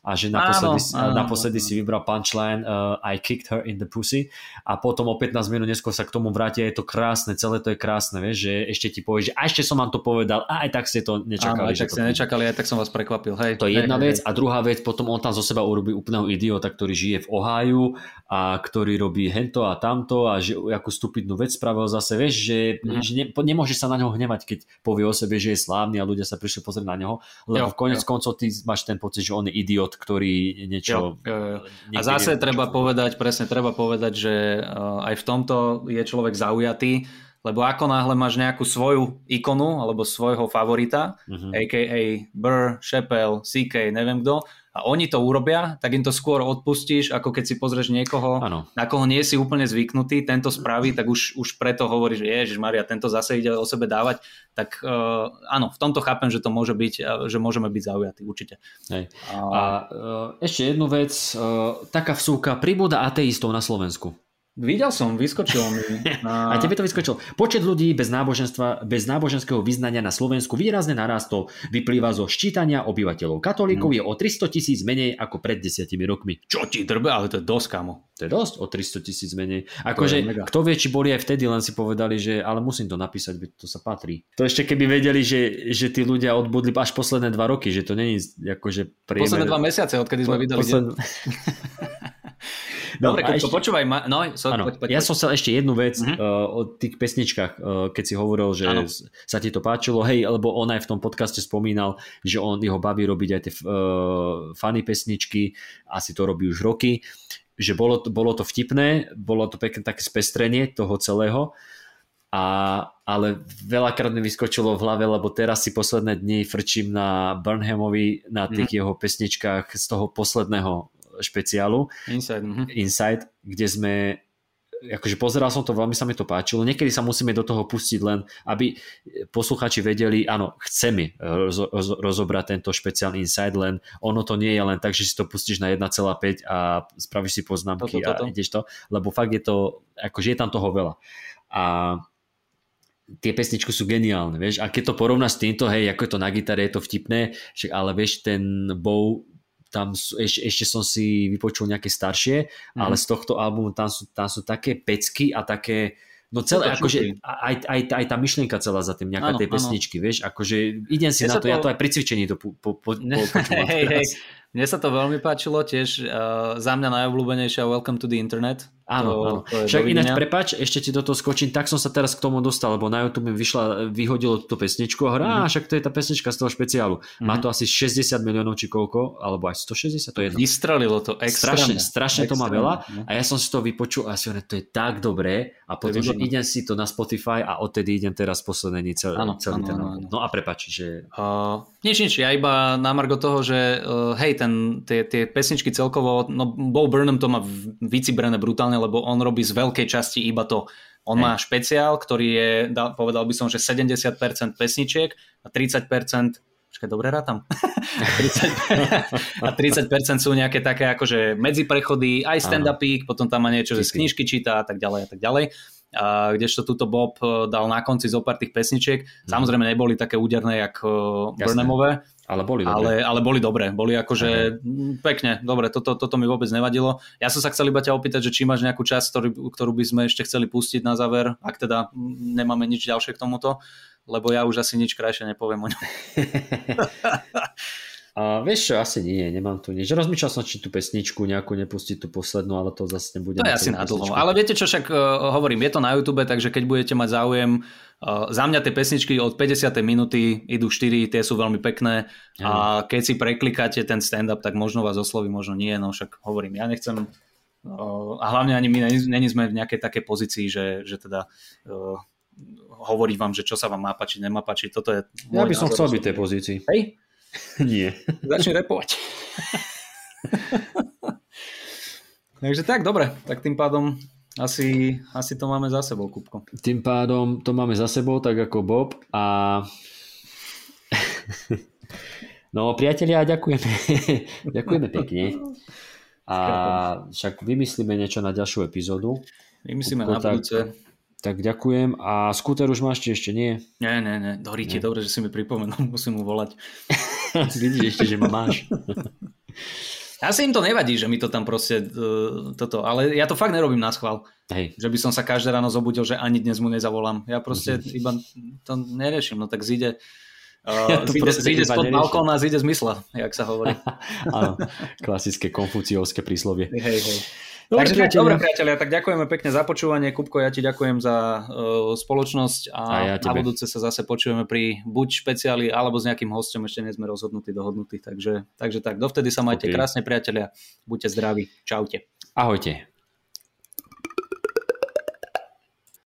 a že naposledy, áno, áno, naposledy áno. si vybral punchline uh, I kicked her in the pussy a potom o 15 minút neskôr sa k tomu vráti a je to krásne, celé to je krásne, vieš, že ešte ti povie, že a ešte som vám to povedal a aj tak ste to nečakali. Áno, aj tak ste to... nečakali, aj tak som vás prekvapil. Hej, to je jedna hej, vec hej. a druhá vec, potom on tam zo seba urobí úplného idiota, ktorý žije v Ohio a ktorý robí hento a tamto a že akú stupidnú vec spravil zase, vieš, že, mm. že ne, nemôže sa na neho hnevať, keď povie o sebe, že je slávny a ľudia sa prišli pozrieť na neho, lebo jo, konec jo. koncov ty máš ten pocit, že on je idiot, ktorý niečo... Jo, jo, jo. A zase neviem, treba povedať, presne treba povedať, že uh, aj v tomto je človek zaujatý, lebo ako náhle máš nejakú svoju ikonu alebo svojho favorita, uh-huh. Mhm. a.k.a. Burr, Chappelle, CK, neviem kto, a oni to urobia, tak im to skôr odpustíš, ako keď si pozrieš niekoho, ano. na koho nie si úplne zvyknutý, tento spraví, tak už, už preto hovoríš, že Ježiš Maria, tento zase ide o sebe dávať, tak uh, áno, v tomto chápem, že to môže byť, že môžeme byť zaujatí, určite. Hej. A, a uh, ešte jednu vec, uh, taká vsúka, pribúda ateistov na Slovensku. Videl som, vyskočilo mi. Na... A tebe to vyskočilo. Počet ľudí bez, náboženstva, bez náboženského vyznania na Slovensku výrazne narastol. Vyplýva zo ščítania obyvateľov. Katolíkov hmm. je o 300 tisíc menej ako pred desiatimi rokmi. Čo ti drbe, ale to je dosť, kamo. To je dosť, o 300 tisíc menej. Akože, kto vie, či boli aj vtedy, len si povedali, že ale musím to napísať, to sa patrí. To ešte keby vedeli, že, že tí ľudia odbudli až posledné dva roky, že to není akože priemer... Posledné dva mesiace, odkedy sme po, vydali. Posled... No, Dobre, keď ešte, počúvaj, ma... no, so, ano, poď, poď, ja som chcel ešte jednu vec uh-huh. uh, o tých pesničkách, uh, keď si hovoril, že ano. sa ti to páčilo, hej, lebo on aj v tom podcaste spomínal, že on jeho baví robiť aj tie uh, funny pesničky, asi to robí už roky, že bolo, bolo to vtipné, bolo to pekné také spestrenie toho celého, a, ale veľakrát mi vyskočilo v hlave, lebo teraz si posledné dni frčím na Burnhamovi, na tých mm. jeho pesničkách z toho posledného špeciálu Inside, mm-hmm. Inside kde sme akože pozeral som to, veľmi sa mi to páčilo. Niekedy sa musíme do toho pustiť len, aby posluchači vedeli, áno, chceme roz, roz, rozobrať tento špeciálny insight, len ono to nie je len tak, že si to pustíš na 1,5 a spravíš si poznámky toto, toto. a ideš to, lebo fakt je to, akože je tam toho veľa. A tie pesničky sú geniálne, vieš, a keď to porovnáš s týmto, hej, ako je to na gitare, je to vtipné, však, ale vieš, ten bow tam sú, ešte, ešte som si vypočul nejaké staršie, mm. ale z tohto albumu tam sú, tam sú také pecky a také No celé, akože aj, aj, aj tá myšlienka celá za tým, nejaká áno, tej pesničky, áno. vieš, akože idem si Mne na to, to, ja to aj pri cvičení to po, po, po, po, počúvam hej, hej, mne sa to veľmi páčilo, tiež uh, za mňa najobľúbenejšia Welcome to the Internet. Áno, to, áno. To Však ináč, prepač, ešte ti do toho skočím, tak som sa teraz k tomu dostal, lebo na YouTube mi vyšla, vyhodilo túto pesničku a hovorím, mm-hmm. však to je tá pesnička z toho špeciálu. Mm-hmm. Má to asi 60 miliónov či koľko, alebo aj 160, to je jedno. Vystrelilo to extrémne. Strašne, strašne extrémne. to má veľa no. a ja som si to vypočul a si hovorím, to je tak dobré a potom, že idem si to na Spotify a odtedy idem teraz posledný celý, áno, celý áno, ten áno. No a prepač, že... Uh, nič, nič, ja iba na Margo toho, že uh, hej, ten, tie, tie pesničky celkovo, no Bo Burnham to má vycibrené brutálne, lebo on robí z veľkej časti iba to. On hey. má špeciál, ktorý je, povedal by som, že 70% pesničiek a 30% Počkaj, dobre rátam. 30, a 30% sú nejaké také akože medziprechody, aj stand-upík, potom tam má niečo, že z knižky číta a tak ďalej a tak ďalej. Kdežto túto Bob eh, dal na konci zo pár tých pesničiek. Mhm. Samozrejme neboli také úderné, jak eh, Burnhamové, ale boli dobré. Ale, ale boli dobré. Boli akože uh-huh. pekne, dobre, toto, toto mi vôbec nevadilo. Ja som sa chcel iba ťa opýtať, že či máš nejakú časť, ktorý, ktorú by sme ešte chceli pustiť na záver, ak teda nemáme nič ďalšie k tomuto, lebo ja už asi nič krajšie nepoviem o ňom. A vieš čo, asi nie, nemám tu nič. Rozmýšľal som, či tú pesničku nejakú nepustiť, tú poslednú, ale to zase nebude. To je asi na dlho. Ale viete čo, však uh, hovorím, je to na YouTube, takže keď budete mať záujem, uh, za mňa tie pesničky od 50. minúty idú 4, tie sú veľmi pekné a keď si preklikáte ten stand-up, tak možno vás osloví, možno nie, no však hovorím, ja nechcem uh, a hlavne ani my není sme v nejakej takej pozícii, že, že teda uh, hovoriť vám, že čo sa vám má páčiť, nemá páčiť. Toto je ja by som chcel byť tej pozícii. Hej? Nie. Začne repovať. Takže tak, dobre. Tak tým pádom asi, asi to máme za sebou, Kupko. Tým pádom to máme za sebou, tak ako Bob. A... no, priatelia, ďakujeme. ďakujeme pekne. A však vymyslíme niečo na ďalšiu epizódu. Vymyslíme Kupko, na budúce. Tak tak ďakujem. A skúter už máš ešte, nie? Nie, nie, nie. Doríte, dobre, že si mi pripomenul, musím mu volať. Vidíš ešte, že ma máš. Asi im to nevadí, že mi to tam proste uh, toto, ale ja to fakt nerobím na schvál. Hej. Že by som sa každé ráno zobudil, že ani dnes mu nezavolám. Ja proste mm-hmm. iba to neriešim, no tak zíde uh, ja zíde, zíde spod balkóna a zíde z mysla, jak sa hovorí. Áno, klasické konfuciovské príslovie. Hej, hej. Dobre, Takže, priatelia. dobre, priatelia, tak ďakujeme pekne za počúvanie. Kupko, ja ti ďakujem za uh, spoločnosť a, a ja na budúce sa zase počujeme pri buď špeciáli alebo s nejakým hostom, ešte nie sme rozhodnutí, dohodnutí. Takže, takže tak, dovtedy sa majte okay. krásne, priatelia. Buďte zdraví. Čaute. Ahojte.